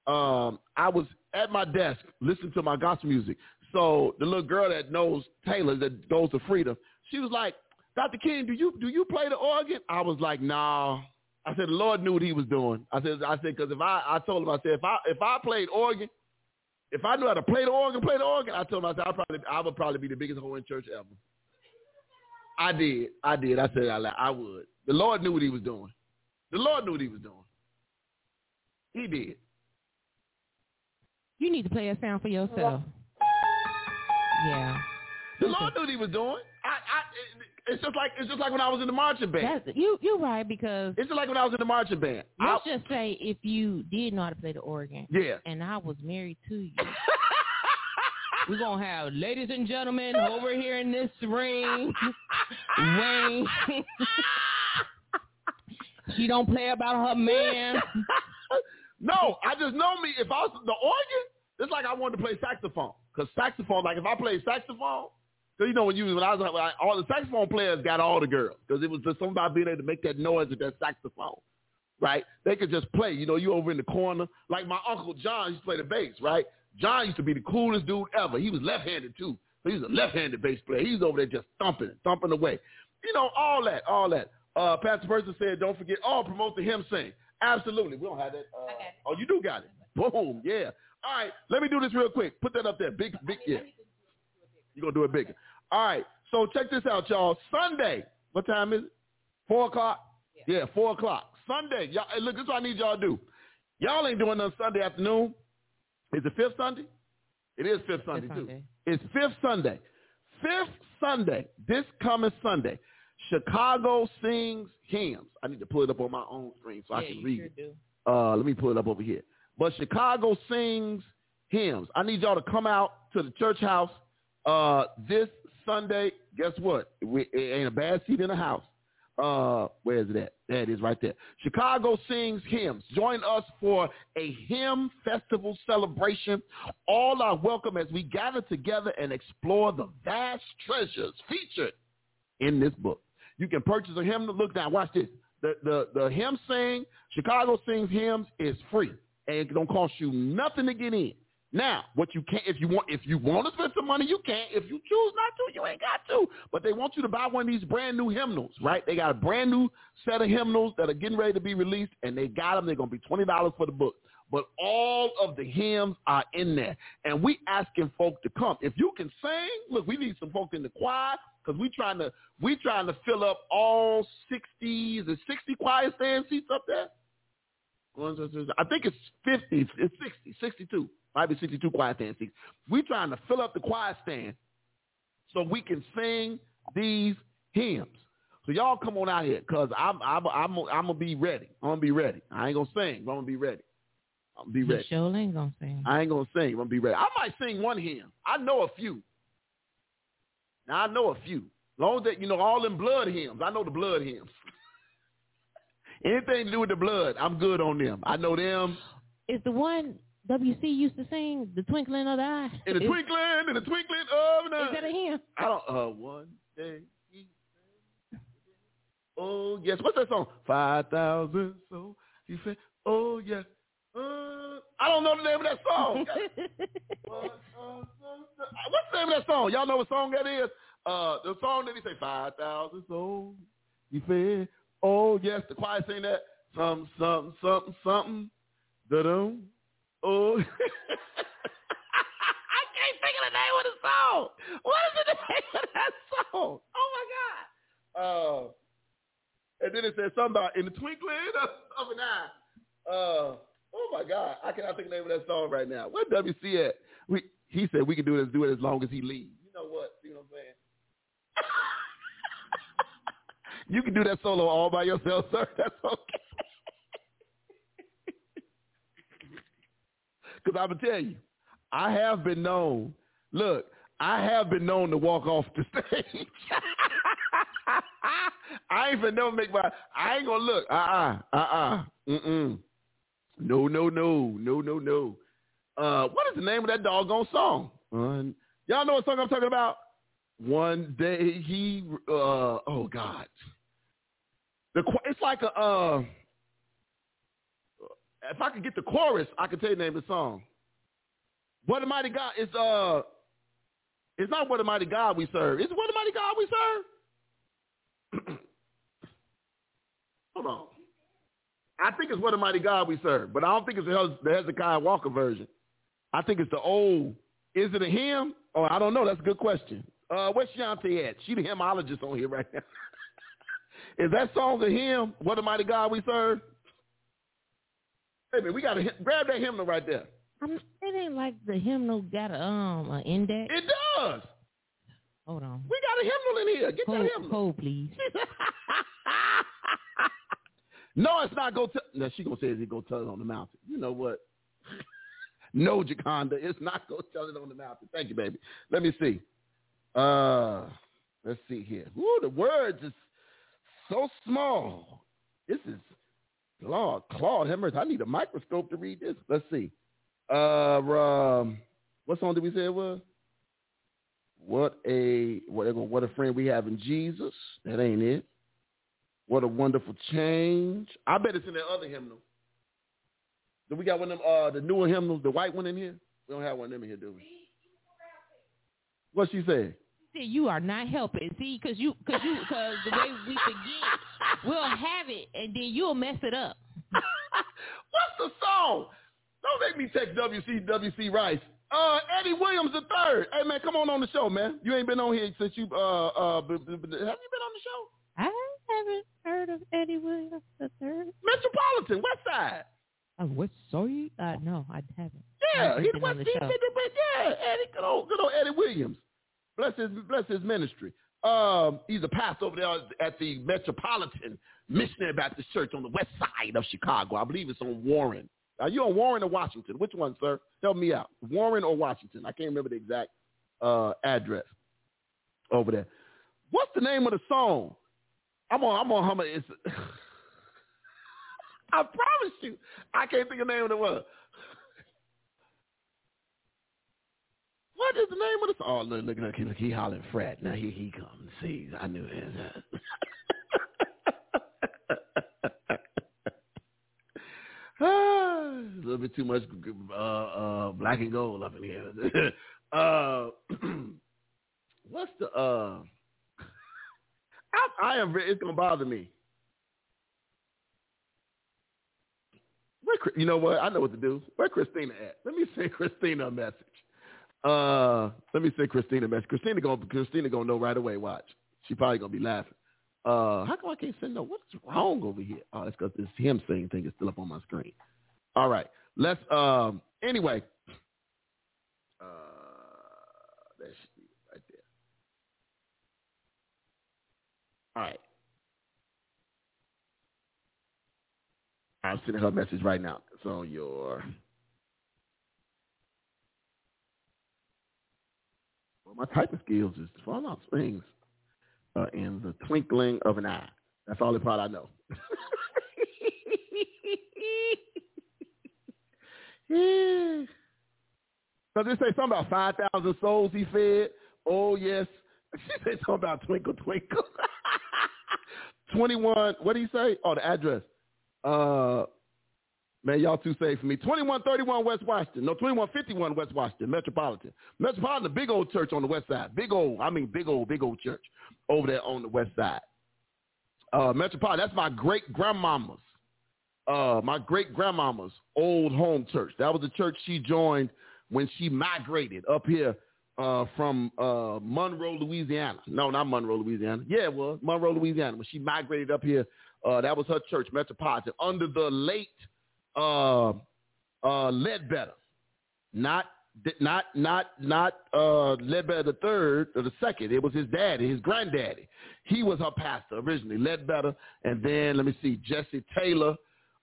um I was at my desk listening to my gospel music. So the little girl that knows Taylor that goes to Freedom, she was like, Dr. King, do you do you play the organ? I was like, nah. I said the Lord knew what He was doing. I said I said because if I I told him I said if I if I played organ, if I knew how to play the organ, play the organ, I told him I said I probably I would probably be the biggest hoe in church ever. I did. I did. I said I, I would. The Lord knew what He was doing. The Lord knew what He was doing. He did. You need to play a sound for yourself. Yeah. The Lord knew what He was doing. I, I, it's just like it's just like when I was in the marching band. That's you you're right because It's just like when I was in the marching band. I, let's just say if you did know how to play the organ yeah. and I was married to you. We're gonna have ladies and gentlemen over here in this ring. Wayne. she don't play about her man. no, I just know me. If I was the organ, it's like I wanted to play saxophone. Cause saxophone, like if I played saxophone, so you know when you when I was like, like, all the saxophone players got all the girls because it was just something about being able to make that noise with that saxophone, right? They could just play. You know, you over in the corner. Like my uncle John used to play the bass, right? John used to be the coolest dude ever. He was left-handed too, so he was a left-handed bass player. He was over there just thumping, thumping away. You know, all that, all that. Uh, Pastor Person said, don't forget, oh, promote the hymn sing. Absolutely. We don't have that. Uh, I it. Oh, you do got it. Boom. Yeah. All right. Let me do this real quick. Put that up there. Big, big, yeah. You're going to do it bigger. All right. So check this out, y'all. Sunday. What time is it? Four o'clock? Yeah, four o'clock. Sunday. Y'all, hey, look, this is what I need y'all to do. Y'all ain't doing nothing Sunday afternoon. Is it fifth Sunday? It is fifth Sunday, too. Sunday. It's fifth Sunday. Fifth Sunday, this coming Sunday, Chicago sings hymns. I need to pull it up on my own screen so I can read sure it. do. Uh, let me pull it up over here. But Chicago sings hymns. I need y'all to come out to the church house uh, this Sunday. Guess what? We, it ain't a bad seat in the house. Uh, where is it at? It is right there. Chicago sings hymns. Join us for a hymn festival celebration. All are welcome as we gather together and explore the vast treasures featured in this book. You can purchase a hymn. To look now, watch this. The the the hymn sing, Chicago sings hymns is free. And it don't cost you nothing to get in. Now, what you can't if you want if you want to spend some money, you can. If you choose not to, you ain't got to. But they want you to buy one of these brand new hymnals, right? They got a brand new set of hymnals that are getting ready to be released, and they got them. They're gonna be twenty dollars for the book. But all of the hymns are in there, and we asking folk to come. If you can sing, look, we need some folks in the choir because we trying to we trying to fill up all sixty is it sixty choir stand seats up there. I think it's 50. It's 60, 62. Might be 62 choir stand seats. We trying to fill up the choir stand so we can sing these hymns. So y'all come on out here because I'm, I'm, I'm, I'm going to be ready. I'm going to be ready. I ain't going to sing, but I'm going to be ready. I'm going to be ready. sure ain't gonna sing. I ain't going to sing. I'm going to be ready. I might sing one hymn. I know a few. Now, I know a few. long as that, you know, all them blood hymns. I know the blood hymns. Anything to do with the blood, I'm good on them. I know them. Is the one WC used to sing, "The Twinkling of the Eye"? In the twinkling, in the twinkling of an Is eye. that a hymn? I don't. Uh, one day. Oh yes. What's that song? Five thousand. So he said, "Oh yes." Uh, I don't know the name of that song. What's the name of that song? Y'all know what song that is? Uh, the song that he say five thousand souls he said, Oh yes, the choir sing that. Something, something, something, something. Da-dum. Oh. I can't think of the name of the song. What is the name of that song? Oh my God. Uh, and then it says something about in the twinkling of, of an eye. Uh, oh my God, I cannot think of the name of that song right now. Where WC at? We he said we can do this, do it as long as he leaves. You know what? You know what I'm saying? you can do that solo all by yourself, sir. That's okay. Because I'm gonna tell you, I have been known. Look, I have been known to walk off the stage. I ain't been never make my. I ain't gonna look. Uh uh-uh, uh uh mm mm. No no no no no no. Uh, what is the name of that doggone song? One, y'all know what song I'm talking about? One day he. Uh, oh God. The it's like a. Uh, if I could get the chorus, I could tell you the name of the song. What a mighty God is uh it's not what a mighty God we serve. It's what a mighty God we serve. Hold on. I think it's what a mighty God we serve, but I don't think it's the Hezekiah Walker version. I think it's the old. Is it a hymn? Oh, I don't know. That's a good question. Uh, where's Shantae at? She the hymnologist on here right now. Is that song a hymn? What a mighty God we serve? Hey man, we got to grab that hymnal right there. I'm, it ain't like the hymnal got a um an index. It does. Hold on. We got a hymnal in here. Get Hold, that hymnal. hold, please. no, it's not go tell. No, she gonna say it's go tell it on the mountain. You know what? no, Jaconda, it's not go tell it on the mountain. Thank you, baby. Let me see. Uh, let's see here. Ooh, the words is so small. This is Lord Claude Hemmers. I need a microscope to read this. Let's see. Uh, um, what song did we say it was? What a what a what a friend we have in Jesus. That ain't it. What a wonderful change. I bet it's in that other hymnal. Do we got one of them uh the newer hymnals, the white one in here? We don't have one of them in here, do we? What she say? See, you are not helping. See, because you, because you, because the way we forget, we'll have it, and then you'll mess it up. What's the song? Don't make me text WC WC Rice. Uh, Eddie Williams the third. Hey man, come on on the show, man. You ain't been on here since you uh uh. B- b- b- have you been on the show? I haven't heard of Eddie Williams the third. Metropolitan West Side. Oh, what? Sorry? Uh, no, I haven't. Yeah, haven't he West the he been the- yeah, Eddie, good old good old Eddie Williams. Bless his bless his ministry. Um, he's a pastor over there at the Metropolitan Missionary Baptist Church on the west side of Chicago. I believe it's on Warren. Are you on Warren or Washington? Which one, sir? Help me out. Warren or Washington? I can't remember the exact uh, address over there. What's the name of the song? I'm on. I'm on. Hummer. It's. I promise you, I can't think of the name of the word. What is the name of the song? Oh, look, look, look, look he hollering Fred. Now here he comes. See, I knew it. A little bit too much uh, uh, black and gold up in here. uh, what's the? Uh, I, I am. It's gonna bother me. Where, you know what? I know what to do. Where Christina at? Let me send Christina a message. Uh, let me send Christina a message. Christina gonna Christina gonna know right away. Watch. She probably gonna be laughing. Uh, how come I can't send no? What's wrong over here? Oh, it's because this him saying thing is still up on my screen. All right, let's. Um, anyway, uh, that should be right there. All right. I'm sending her a message right now. It's on your. Well, my typing skills is falling off springs uh, in the twinkling of an eye. That's all the part I know. So they say something about 5,000 souls he fed. Oh, yes. She said something about twinkle, twinkle. 21, what do you say? Oh, the address. Uh, man, y'all too safe for me. 2131 West Washington. No, 2151 West Washington, Metropolitan. Metropolitan, big old church on the west side. Big old, I mean big old, big old church over there on the west side. Uh, Metropolitan, that's my great-grandmama's. Uh, my great-grandmama's old home church. That was the church she joined when she migrated up here uh, from uh, Monroe, Louisiana. No, not Monroe, Louisiana. Yeah, was Monroe, Louisiana. When she migrated up here, uh, that was her church, Metropolitan, under the late uh, uh, Ledbetter, not not not not uh, Ledbetter the third or the second. It was his daddy, his granddaddy. He was her pastor originally, Ledbetter, and then let me see, Jesse Taylor.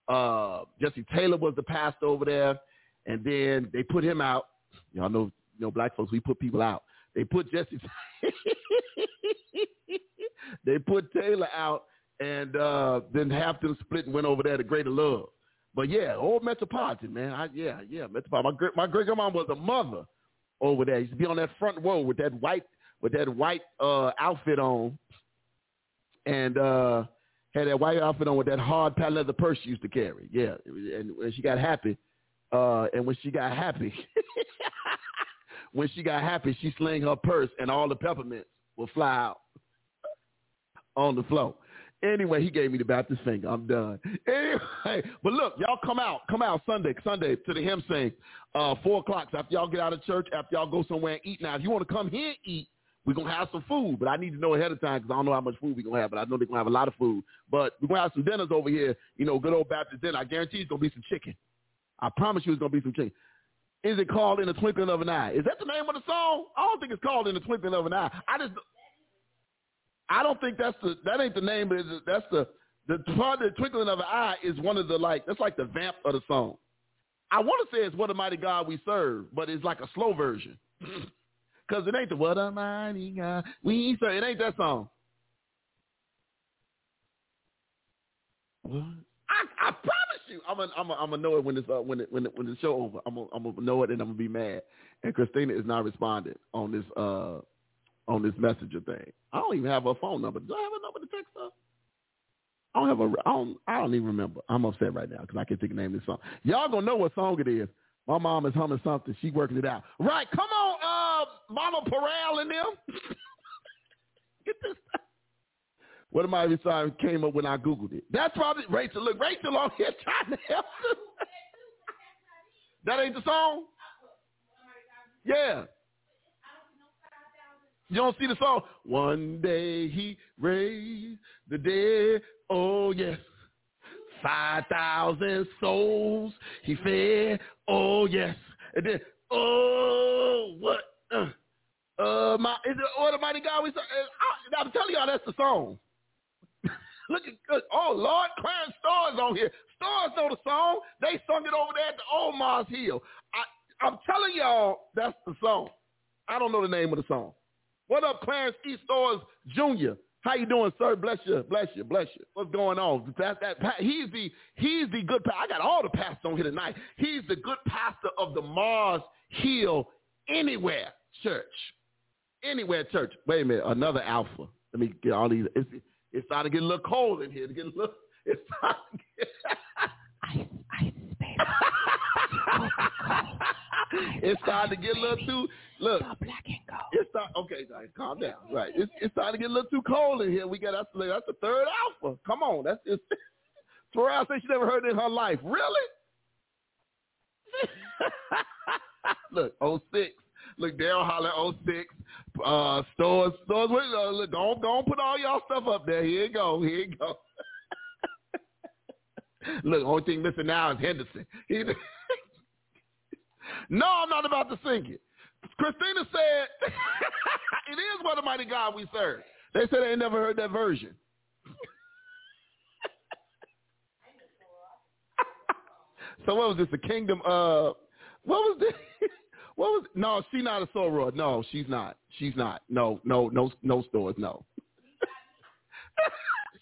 Uh, Jesse Taylor was the pastor over there, and then they put him out. Y'all know, you know, black folks, we put people out. They put Jesse, they put Taylor out, and uh, then half them split and went over there to Greater Love. But yeah, old Metropolitan, man. I, yeah, yeah, Metropolitan. My great, my great grandma was a mother over there. Used to be on that front row with that white, with that white uh, outfit on, and uh, had that white outfit on with that hard patent leather purse she used to carry. Yeah, and when she got happy, uh, and when she got happy, when she got happy, she sling her purse, and all the peppermints will fly out on the floor. Anyway, he gave me the Baptist finger. I'm done. Anyway, but look, y'all come out, come out Sunday, Sunday to the hymn sing, uh, four o'clock. So after y'all get out of church, after y'all go somewhere and eat. Now, if you want to come here and eat, we're gonna have some food, but I need to know ahead of time because I don't know how much food we're gonna have. But I know they're gonna have a lot of food. But we're gonna have some dinners over here. You know, good old Baptist dinner. I guarantee it's gonna be some chicken. I promise you, it's gonna be some chicken. Is it called In the Twinkling of an Eye? Is that the name of the song? I don't think it's called In the Twinkling of an Eye. I just, I don't think that's the that ain't the name. But that's the the part the Twinkling of an Eye is one of the like that's like the vamp of the song. I want to say it's What a Mighty God We Serve, but it's like a slow version. Cause it ain't the What a Mighty God We Serve. It ain't that song. What? I, I promise you, I'm gonna I'm gonna I'm gonna know it when it's uh, when it when it, when the show over. I'm gonna I'm gonna know it and I'm gonna be mad. And Christina is not responding on this uh on this messenger thing. I don't even have her phone number. Do I have a number to text her? I don't have a. I don't. I don't even remember. I'm upset right now because I can't think of the name of this song. Y'all gonna know what song it is. My mom is humming something. She working it out. Right. Come on, uh, Mama Peral and them. at this. What am I even came up when I Googled it? That's probably Rachel. Look, Rachel on here trying to help. that ain't the song? Yeah. You don't see the song? One day he raised the dead. Oh, yes. 5,000 souls he fed. Oh, yes. And then, oh, what? Uh, uh my, is it, what the mighty God we? Uh, I'm telling y'all, that's the song. Look at, good. oh, Lord, Clarence Starr's on here. Stars know the song. They sung it over there at the Old Mars Hill. I, I'm telling y'all, that's the song. I don't know the name of the song. What up, Clarence E. Stars Jr.? How you doing, sir? Bless you, bless you, bless you. What's going on? That, that, he's the he's the good. Pastor. I got all the pastors on here tonight. He's the good pastor of the Mars Hill Anywhere Church. Anywhere Church. Wait a minute, another alpha. Let me get all these. It's, it's starting to get a little cold in here. It's, getting a little, it's starting to get... ice, ice, baby. It's starting to get a little too look. black and gold. It's start, okay, guys, calm down. Right, it's it's starting to get a little too cold in here. We got that's that's the third alpha. Come on, that's just. Terrell said she never heard it in her life. Really? look, 06. Look, Daryl Holler, 06. Uh, stores, stores. Uh, look, go on, put all y'all stuff up there. Here you go. Here you go. look, only thing missing now is Henderson. No, I'm not about to sing it. Christina said, it is what a mighty God we serve. They said they never heard that version. so what was this, the kingdom, uh, what was this? What was, no, she's not a soror. No, she's not. She's not. No, no, no, no stores, no.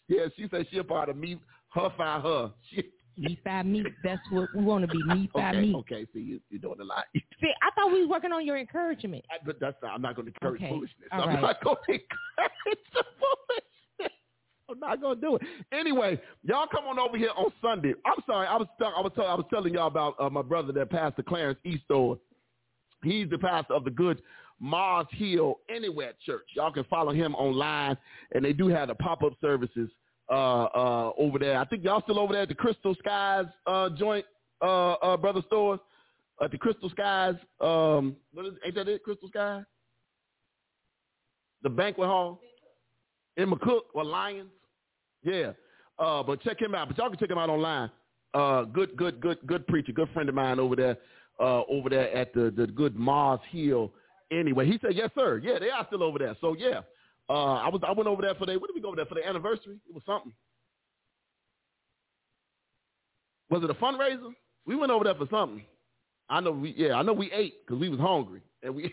yeah, she said she a part of me, her, find her. She, me five me. That's what we want to be. Me five okay, me. Okay, see, you, you're doing a lot. See, I thought we was working on your encouragement. I, but that's not, I'm not going to encourage Okay, foolishness. all I'm right. not going to encourage the foolishness. I'm not going to do it. Anyway, y'all come on over here on Sunday. I'm sorry, I was tell- I was tell- I was telling y'all about uh, my brother that Pastor Clarence Eastor. He's the pastor of the good Mars Hill Anywhere Church. Y'all can follow him online, and they do have the pop-up services uh, uh, over there. I think y'all still over there at the Crystal Skies uh, joint, uh, uh, Brother Stores, at the Crystal Skies. Um, what is, ain't that it, Crystal Skies? The banquet hall in McCook or Lyons. Yeah. Uh, but check him out. But y'all can check him out online. Uh, good, good, good, good preacher, good friend of mine over there, uh, over there at the, the good Mars Hill. Anyway, he said, yes, sir. Yeah, they are still over there. So yeah, uh, I was, I went over there for the, what did we go over there for the anniversary? It was something. Was it a fundraiser? We went over there for something. I know we, yeah, I know we ate because we was hungry and we.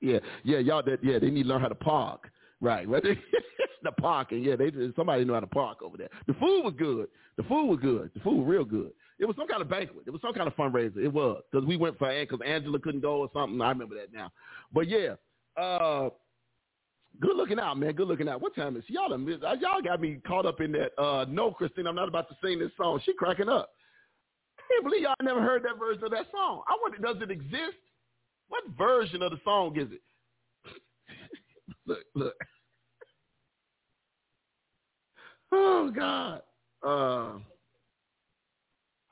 yeah, yeah, y'all. That yeah, they need to learn how to park. Right, right. the parking. Yeah, they somebody knew how to park over there. The food was good. The food was good. The food was real good. It was some kind of banquet. It was some kind of fundraiser. It was because we went for because Angela couldn't go or something. I remember that now. But yeah, uh, good looking out, man. Good looking out. What time is it? y'all? uh, Y'all got me caught up in that. Uh, no, Christine, I'm not about to sing this song. She cracking up. I can't believe y'all never heard that version of that song. I wonder, does it exist? What version of the song is it? look, look. Oh God. Uh,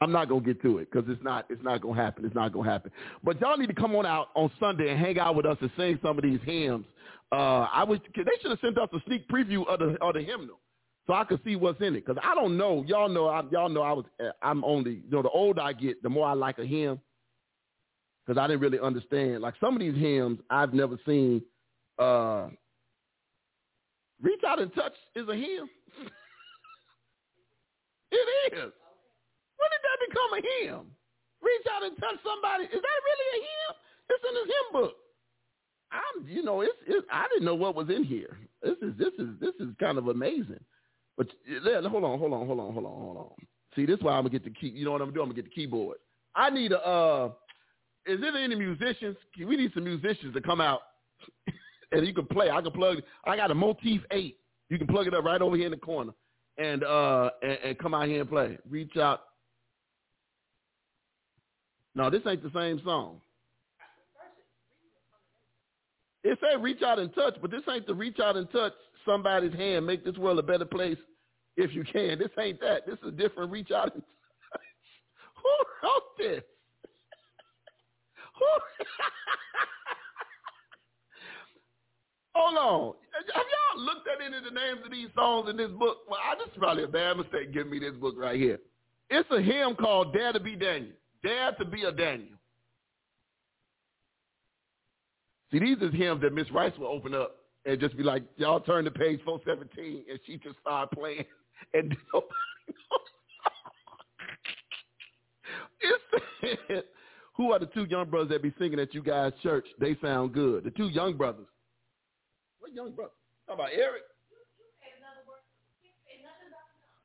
I'm not gonna get to it because it's not it's not gonna happen. It's not gonna happen. But y'all need to come on out on Sunday and hang out with us and sing some of these hymns. Uh, I was they should have sent us a sneak preview of the of the hymnal so I could see what's in it because I don't know. Y'all know I, y'all know I was uh, I'm only you know the older I get, the more I like a hymn because I didn't really understand. Like some of these hymns I've never seen. Uh, Reach out and touch is a hymn. it is. Become a hymn? Reach out and touch somebody. Is that really a hymn? It's in his hymn book. I'm, you know, it's, it's. I didn't know what was in here. This is, this is, this is kind of amazing. But yeah, hold on, hold on, hold on, hold on, hold on. See, this is why I'm gonna get the key. You know what I'm gonna do? I'm gonna get the keyboard. I need a. uh Is there any musicians? We need some musicians to come out and you can play. I can plug. I got a Motif Eight. You can plug it up right over here in the corner, and uh, and, and come out here and play. Reach out. No, this ain't the same song. It say reach out and touch, but this ain't the reach out and touch somebody's hand, make this world a better place if you can. This ain't that. This is a different reach out and touch. Who wrote this? Who? Hold on. Have y'all looked at any of the names of these songs in this book? Well, I, this is probably a bad mistake giving me this book right here. It's a hymn called Dare to be Daniel. Dare to be a Daniel. See, these are hymns that Miss Rice will open up and just be like, y'all turn to page 417, and she just start playing. And who are the two young brothers that be singing at you guys' church? They sound good. The two young brothers. What young brother? Talk about Eric.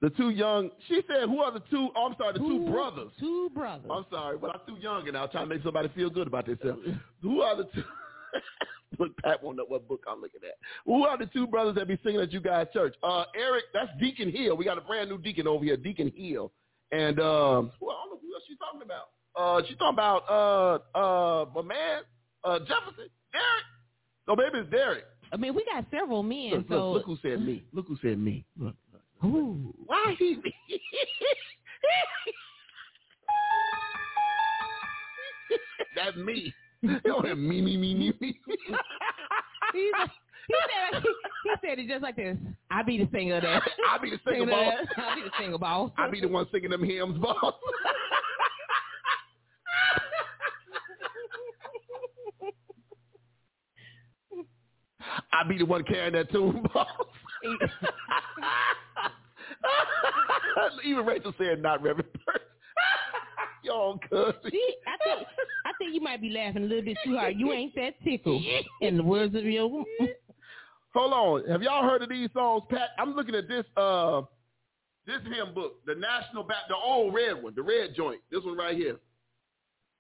The two young. She said, "Who are the two? Oh, I'm sorry, the two, brothers. Two brothers. I'm sorry, but I'm too young and I'm trying to make somebody feel good about themselves. Who are the two? Look, Pat won't know what book I'm looking at. Who are the two brothers that be singing at you guys' church? Uh, Eric, that's Deacon Hill. We got a brand new deacon over here, Deacon Hill. And um, well, I don't know who else she's talking about. Uh, she's talking about uh, uh, my man, uh, Jefferson, Derek. No, maybe it's Derek. I mean, we got several men, Look, so look, look who said me. Look who said me. Look. Ooh. Why he? That's me. You don't have me, me, me, me, me. He said, he said, he said it just like this. I be the singer there. I be the singer boss. I be the singer boss. I be the one singing them hymns, boss. I be the one carrying that tune, boss. Even Rachel said not Reverend Burke. Y'all cousin. See, I think I think you might be laughing a little bit too hard. You ain't that tickled. In the words of your Hold on. Have y'all heard of these songs, Pat? I'm looking at this uh this hymn book, the National Baptist, the old red one, the red joint. This one right here.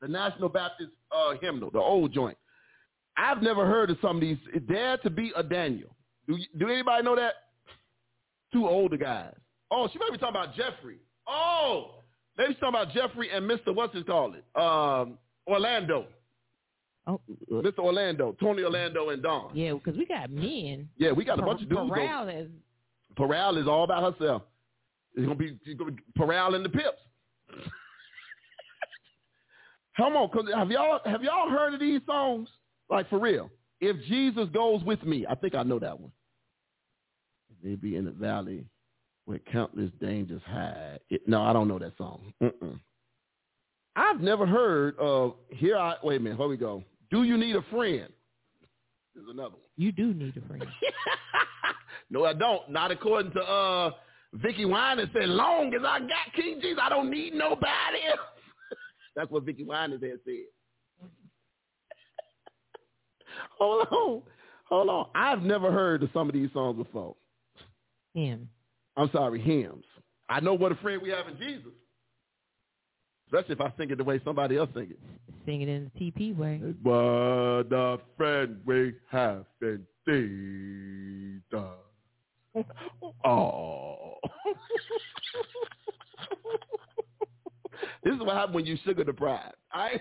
The National Baptist uh hymnal, the old joint. I've never heard of some of these. Dare to be a Daniel. Do you, do anybody know that? Two older guys. Oh, she might be talking about Jeffrey. Oh, maybe she's talking about Jeffrey and Mr. What's his call it? Um, Orlando. Oh, Mr. Orlando, Tony Orlando and Don. yeah, because we got men. Yeah, we got a bunch of dudes. Corral is Peral is all about herself. It's gonna be, it's gonna be Peral and the Pips. Come on, cause have y'all have y'all heard of these songs? Like for real. If Jesus goes with me, I think I know that one. They be in the valley where countless dangers hide. It, no, I don't know that song. Mm-mm. I've never heard of here. I wait a minute. Here we go. Do you need a friend? There's another one. you do need a friend. no, I don't. Not according to uh Vickie Winans said, long as I got King Jesus, I don't need nobody else. That's what Vickie Winans had said. Hold on. Hold on. I've never heard of some of these songs before. Him. I'm sorry, hymns. I know what a friend we have in Jesus. Especially if I sing it the way somebody else sing it. Sing it in the TP way. What a friend we have in Jesus. Oh. this is what happens when you sugar deprived. I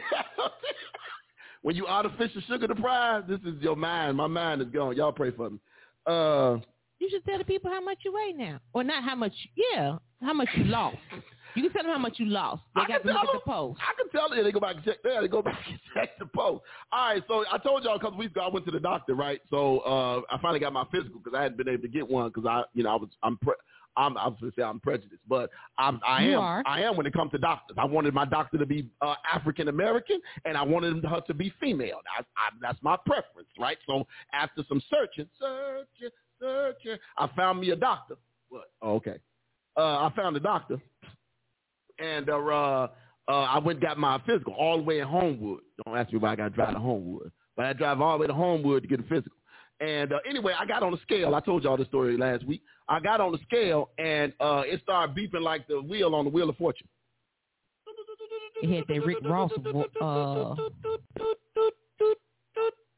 when you artificial sugar deprived, this is your mind. My mind is gone. Y'all pray for me. Uh, You should tell the people how much you weigh now, or not how much. Yeah, how much you lost. You can tell them how much you lost. They I got can to look tell at the post. I can tell them. They go back and check. They go back and check the post. All right. So I told y'all a couple weeks ago I went to the doctor, right? So uh, I finally got my physical because I hadn't been able to get one because I, you know, I was I'm pre- I'm I was going to say I'm prejudiced, but I'm I am. I am when it comes to doctors. I wanted my doctor to be uh, African American and I wanted her to be female. I, I, that's my preference, right? So after some searching, searching, searching, I found me a doctor. What? Oh, okay. Uh, I found a doctor and uh, uh, uh, I went and got my physical all the way in Homewood. Don't ask me why I got to drive to Homewood, but I drive all the way to Homewood to get a physical. And uh, anyway, I got on the scale. I told y'all this story last week. I got on the scale, and uh, it started beeping like the wheel on the Wheel of Fortune. It had that Rick Ross. Uh,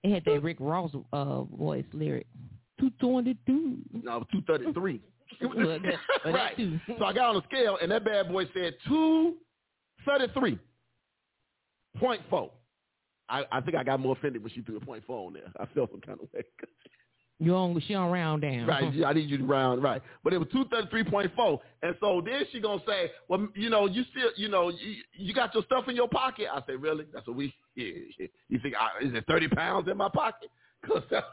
it had that Rick Ross uh, voice lyric. Two twenty two. No, two thirty three. Well, that- well, right. So I got on the scale, and that bad boy said two thirty three point four. I, I think I got more offended when she threw a point four on there. I felt some kind of way. You on she on round down. Right, I need you to round right. But it was two thirty three point four, and so then she gonna say, well, you know, you still, you know, you, you got your stuff in your pocket. I say, really? That's what we. Yeah, You think I, is it thirty pounds in my pocket? 'Cause that-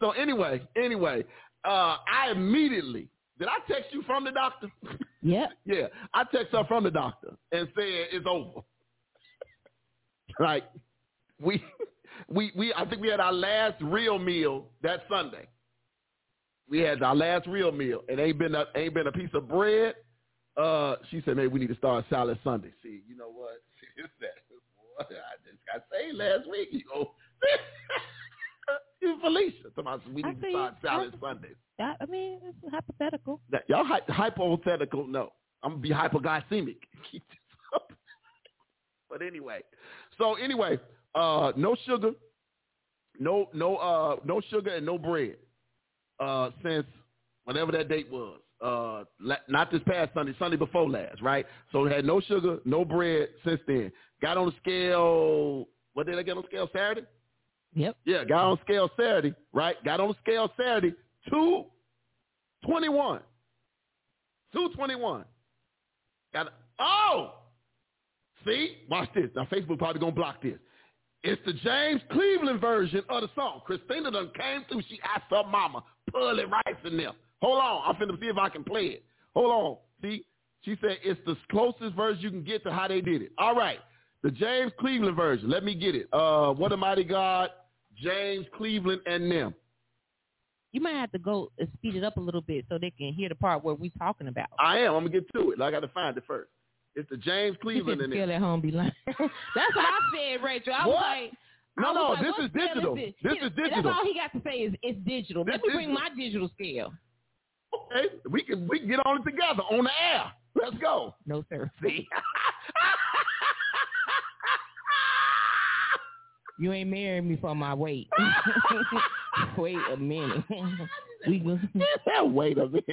so anyway, anyway, uh, I immediately did I text you from the doctor? Yeah. yeah, I text her from the doctor and said it's over. like we we we I think we had our last real meal that Sunday. We had our last real meal, and ain't been a, ain't been a piece of bread. Uh, she said, "Maybe we need to start salad Sunday." See, you know what? It's that. Boy, I just got saved last week. You know, you Felicia. Somebody said, we need to start salad Sundays. I, I mean, it's hypothetical. That, y'all hy- hypothetical. No, I'm gonna be hypoglycemic. Keep this up. but anyway, so anyway, uh, no sugar, no no uh no sugar and no bread. Uh, since whatever that date was. Uh, not this past Sunday, Sunday before last, right? So had no sugar, no bread since then. Got on the scale. What did I get on the scale Saturday? Yep. Yeah, got on scale Saturday, right? Got on scale Saturday, two twenty one. Two twenty one. Got oh see, watch this. Now Facebook probably gonna block this. It's the James Cleveland version of the song. Christina done came through. She asked her mama, Pearly Rice in there. Hold on, I'm finna see if I can play it. Hold on. See, she said it's the closest version you can get to how they did it. All right, the James Cleveland version. Let me get it. Uh, what a mighty God, James Cleveland and them. You might have to go and speed it up a little bit so they can hear the part where we're talking about. I am. I'm gonna get to it. I got to find it first. It's the James Cleveland and the them. at home be lying. That's what I said, Rachel. I What? was like, No, no, like, this is digital. it? This He- is digital. That's all he got to say is it's digital. Let This me bring digital. my digital scale. Okay, we can we can get on it together on the air. Let's go. No, sir. See. You ain't marrying me for my weight. Wait a minute. we go. Wait a minute.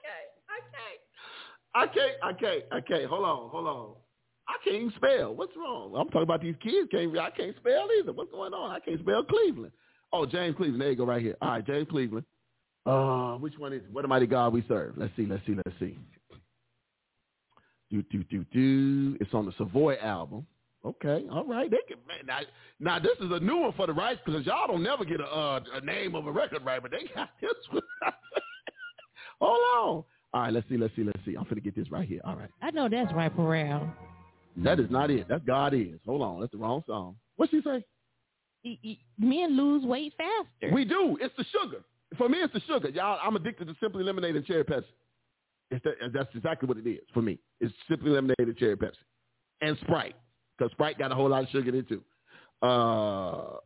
okay, okay. Okay, okay, okay. Hold on, hold on. I can't even spell. What's wrong? I'm talking about these kids. Can't I can't spell either. What's going on? I can't spell Cleveland. Oh, James Cleveland. There you go, right here. All right, James Cleveland. Uh, which one is it? What a mighty God we serve? Let's see. Let's see. Let's see. Do do do do. It's on the Savoy album. Okay, all right. They can man, now. Now this is a new one for the rights because y'all don't never get a, uh, a name of a record right, but they got this one. Hold on. All right, let's see. Let's see. Let's see. I'm gonna get this right here. All right. I know that's right, Pharrell. That is not it. That's God is. Hold on. That's the wrong song. What she say? Men lose weight faster. We do. It's the sugar. For me, it's the sugar. Y'all, I'm addicted to Simply Lemonade and Cherry Pepsi. That, that's exactly what it is for me. It's Simply Lemonade and Cherry Pepsi. And Sprite. Because Sprite got a whole lot of sugar in it, too. Uh,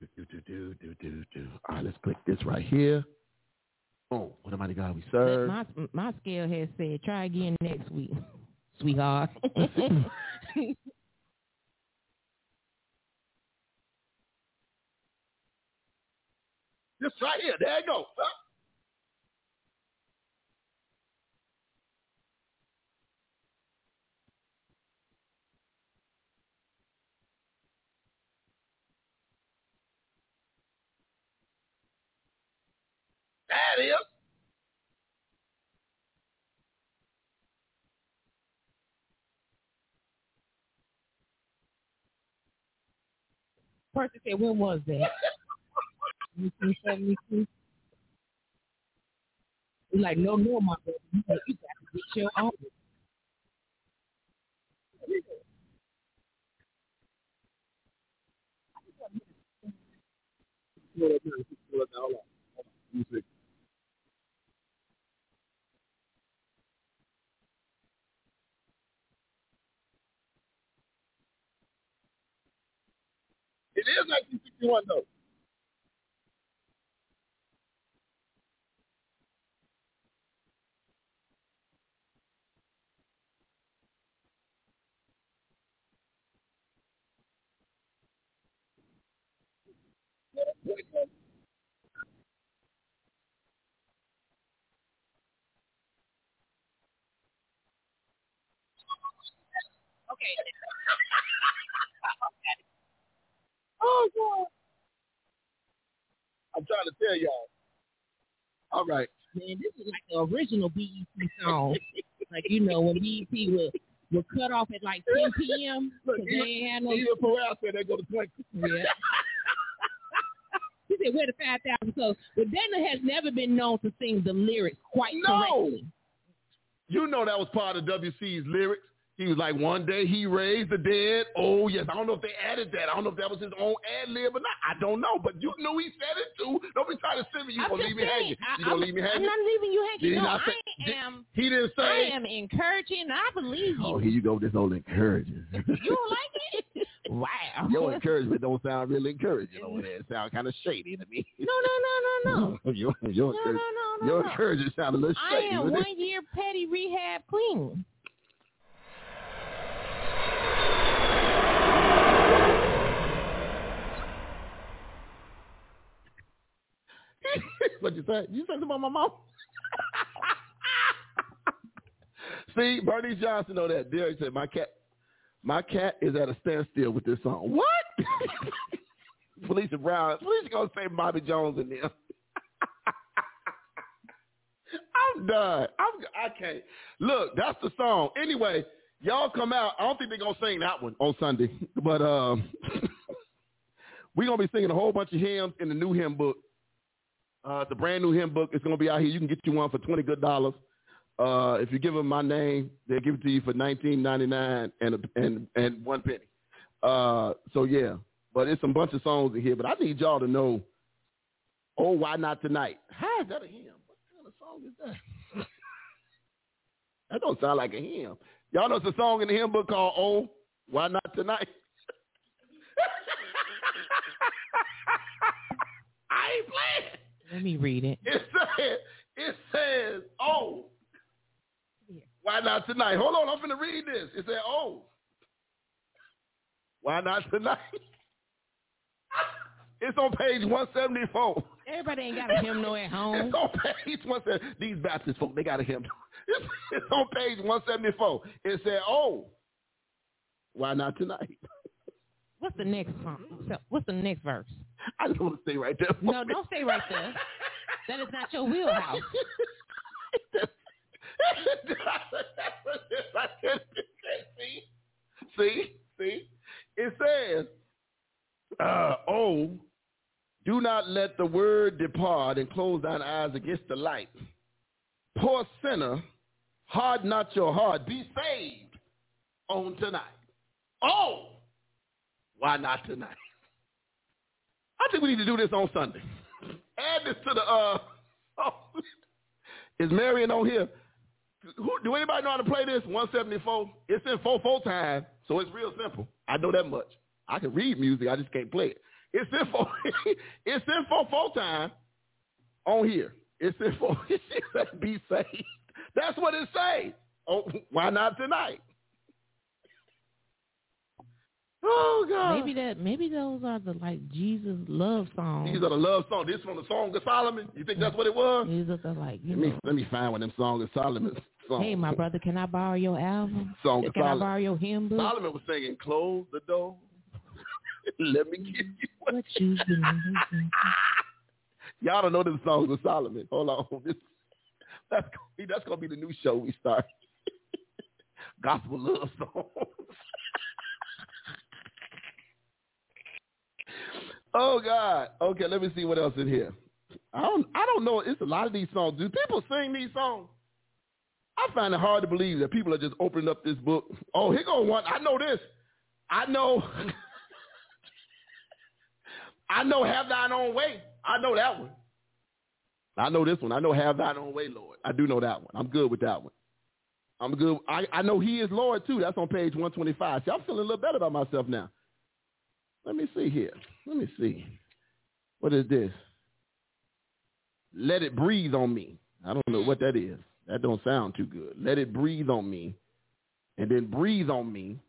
do, do, do, do, do, do. All right, let's click this right here. Oh, what a mighty God we serve. my my scale has said try again next week, sweetheart. This right here. There you go. That is. Person said, when was that? 1972. He's like, no, no, my brother. You got you got to get your own. It is 1961 though. Okay. Oh God. I'm trying to tell y'all. All right. Man, this is like the original BET song. like you know when BET would would cut off at like 10 p.m. Because they ain't had no. Even Pharrell said they go to twinkle. Yeah. He said, "Where the five thousand? So, but Dana has never been known to sing the lyrics quite No. correctly. You know that was part of WC's lyrics. He was like, one day he raised the dead. Oh, yes. I don't know if they added that. I don't know if that was his own ad lib or not. I don't know. But you knew he said it too. Don't be trying to send me. You I'm going to leave me hanging. I- You going to leave me hanging. I'm not leaving you Did hanging. No, I say- did- am. He didn't say. I am encouraging. I believe oh, you. Oh, here you go with this old encouraging. You don't like it? Wow. Your encouragement don't sound really encouraging over there. It sounds kind of shady to me. No, no, no, no, no. your your, No, no, no, no. your no. encouragement sound a little shady. I am it. one year petty rehab queen. what you say? You said something about my mom? See, Bernice Johnson know that. Derek said my cat, my cat is at a standstill with this song. What? Felicia Brown. Felicia gonna say Bobby Jones in there. I'm done. I'm. I can't. Look, that's the song. Anyway, y'all come out. I don't think they're gonna sing that one on Sunday, but um, we're gonna be singing a whole bunch of hymns in the new hymn book. Uh, the brand new hymn book is going to be out here. You can get you one for twenty good dollars. Uh, if you give them my name, they'll give it to you for nineteen ninety nine and a, and and one penny. Uh, so yeah, but it's some bunch of songs in here. But I need y'all to know. Oh, why not tonight? How is that a hymn? What kind of song is that? that don't sound like a hymn. Y'all know it's a song in the hymn book called Oh, why not tonight? I ain't playing. Let me read it. It says, it says, oh, why not tonight? Hold on, I'm finna read this. It said, oh, why not tonight? It's on page 174. Everybody ain't got a hymnal at home. It's on page 174. These Baptist folk, they got a hymn. It's, it's on page 174. It said, oh, why not tonight? What's the next song? What's the next verse? I just want to stay right there. No, don't stay right there. That is not your wheelhouse. see, see, see. It says, uh, "Oh, do not let the word depart, and close thine eyes against the light. Poor sinner, harden not your heart. Be saved on tonight. Oh, why not tonight? I think we need to do this on Sunday. Add this to the uh. Is Marion on here? Who, do anybody know how to play this? 174. It's in 4-4 time, so it's real simple. I know that much. I can read music, I just can't play it. It's in 4 It's in 4-4 time on here. It's in 4 it be saved. That's what it say. Oh, why not tonight? Oh God. Maybe that. Maybe those are the like Jesus love songs. These are the love songs. This from the Song of Solomon. You think that's what it was? These are the like. Let me know, let me find one of them Song of Solomon songs. hey, my brother, can I borrow your album? Song of Can I Solomon. borrow your hymn book? Solomon was singing, "Close the door, let me give you what." What you Y'all don't know the songs of Solomon. Hold on, this, that's gonna be, that's gonna be the new show we start. Gospel love songs. Oh God. Okay, let me see what else in here. I don't I don't know. It's a lot of these songs. Do people sing these songs? I find it hard to believe that people are just opening up this book. Oh, here go one. I know this. I know. I know have thine own way. I know that one. I know this one. I know have thine own way, Lord. I do know that one. I'm good with that one. I'm good. I, I know he is Lord too. That's on page 125. See, I'm feeling a little better about myself now. Let me see here. Let me see. What is this? Let it breathe on me. I don't know what that is. That don't sound too good. Let it breathe on me. And then breathe on me.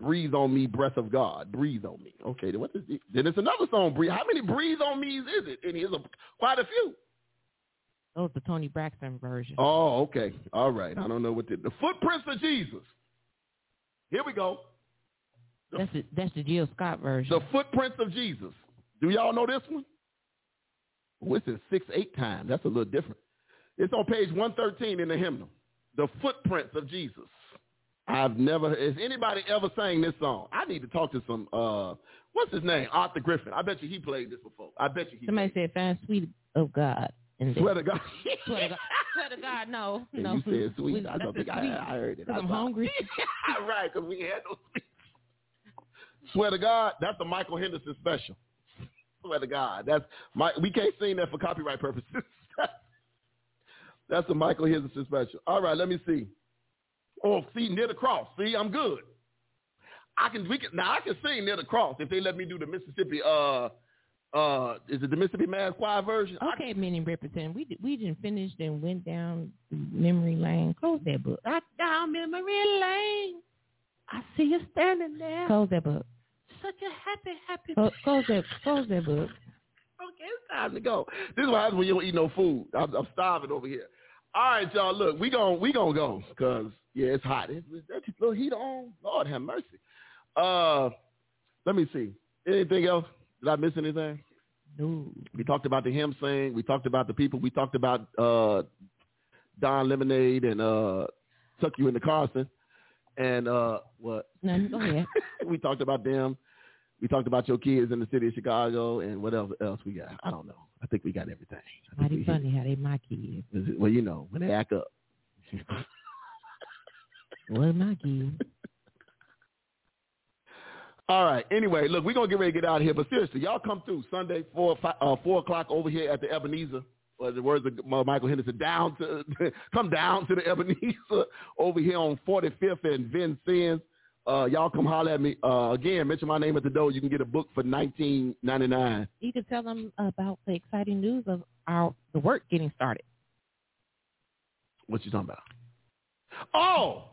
Breathe on me, breath of God. Breathe on me. Okay, then what is it? Then it's another song. Breathe. How many breathe on me's is it? And here's a, quite a few. Oh, the Toni Braxton version. Oh, okay. All right. I don't know what the, the footprints of Jesus. Here we go. That's the, that's the Jill Scott version. The footprints of Jesus. Do y'all know this one? Oh, this is six, eight times. That's a little different. It's on page 113 in the hymnal. The footprints of Jesus. I've never, has anybody ever sang this song? I need to talk to some, uh, what's his name? Arthur Griffin. I bet you he played this before. I bet you he Somebody said, find sweet of God. In Swear to God. Swear to God. Swear to God, no. And no. you said sweet. We- I don't think I. I heard it. I'm hungry. right, because we had no sweet. Swear to God, that's the Michael Henderson special. Swear to God, that's my. We can't sing that for copyright purposes. that's the Michael Henderson special. All right, let me see. Oh, see near the cross. See, I'm good. I can. We can now. I can sing near the cross if they let me do the Mississippi. Uh, uh, is it the Mississippi Mass Choir version? I- Okay, many represent. We we didn't finish and went down memory lane. Close that book. Right down memory lane. I see you standing there. Close that book. Such a happy, happy. Close, close that. Close that book. Okay, it's time to go. This is what happens when you don't eat no food. I'm, I'm starving over here. All right, y'all. Look, we gon' we gonna go because yeah, it's hot. It's, it's, that little heat on. Lord have mercy. Uh, let me see. Anything else? Did I miss anything? No. We talked about the hymn sing. We talked about the people. We talked about uh, Don Lemonade and uh, Tuck You in the Carson. And uh, what? None. Go ahead. we talked about them. We talked about your kids in the city of Chicago and what else, else we got. I don't know. I think we got everything. Mighty funny how they my kids. Well, you know, when they act up. What my kids? All right. Anyway, look, we're gonna get ready to get out of here. But seriously, y'all come through Sunday, four fi- uh, four o'clock over here at the Ebenezer. The words of Michael Henderson, down to come down to the Ebenezer over here on 45th and Vincennes. Uh, y'all come holler at me. Uh, again, mention my name at the door. You can get a book for 19.99. You can tell them about the exciting news of our the work getting started. What you talking about? Oh,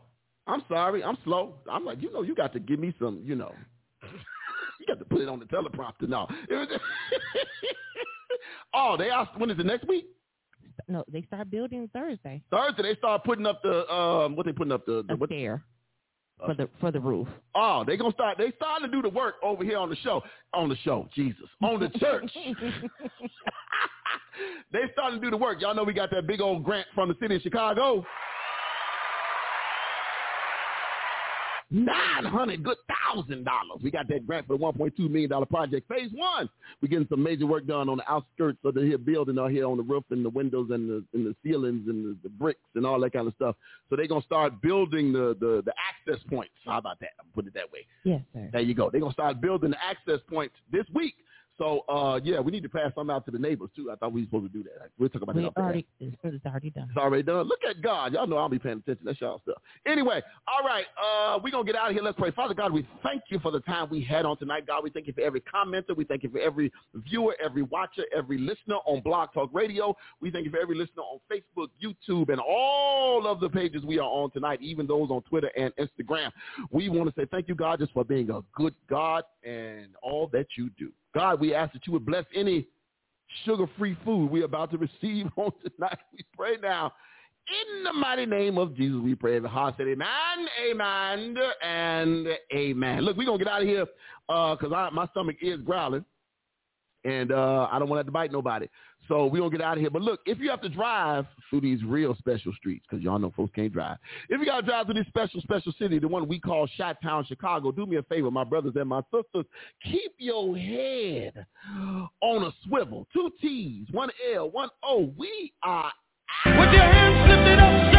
I'm sorry. I'm slow. I'm like, you know, you got to give me some, you know, you got to put it on the teleprompter. No. Oh, they asked when is it next week? No, they start building Thursday. Thursday. They start putting up the um, what they putting up the, the what, stair for the for the roof. oh they gonna start. They starting to do the work over here on the show. On the show, Jesus, on the church. they starting to do the work. Y'all know we got that big old grant from the city of Chicago. Nine hundred good thousand dollars. We got that grant for the one point two million dollar project, phase one. We're getting some major work done on the outskirts of the here building out here on the roof and the windows and the and the ceilings and the, the bricks and all that kind of stuff. So they're gonna start building the, the the access points. How about that? I'm put it that way. yes, sir. There you go. They're gonna start building the access points this week. So uh yeah, we need to pass some out to the neighbors too. I thought we were supposed to do that. We'll talk about We that. off the air. already it's, already done. It's already done. Look at God. Y'all know I'll be paying attention. That's y'all stuff. Anyway, all right. Uh, we're going to get out of here. Let's pray. Father God, we thank you for the time we had on tonight. God, we thank you for every commenter. We thank you for every viewer, every watcher, every listener on Blog Talk Radio. We thank you for every listener on Facebook, YouTube, and all of the pages we are on tonight, even those on Twitter and Instagram. We want to say thank you, God, just for being a good God and all that you do. God, we ask that you would bless any sugar-free food we're about to receive on tonight. We pray now. In the mighty name of Jesus, we pray. The heart said amen, amen, and amen. Look, we're going to get out of here because my stomach is growling, and uh, I don't want to have to bite nobody. So going to get out of here. But look, if you have to drive through these real special streets, because y'all know folks can't drive. If you got to drive through this special, special city, the one we call Chi-Town, Chicago, do me a favor, my brothers and my sisters, keep your head on a swivel. Two T's, one L, one O. We are With your hands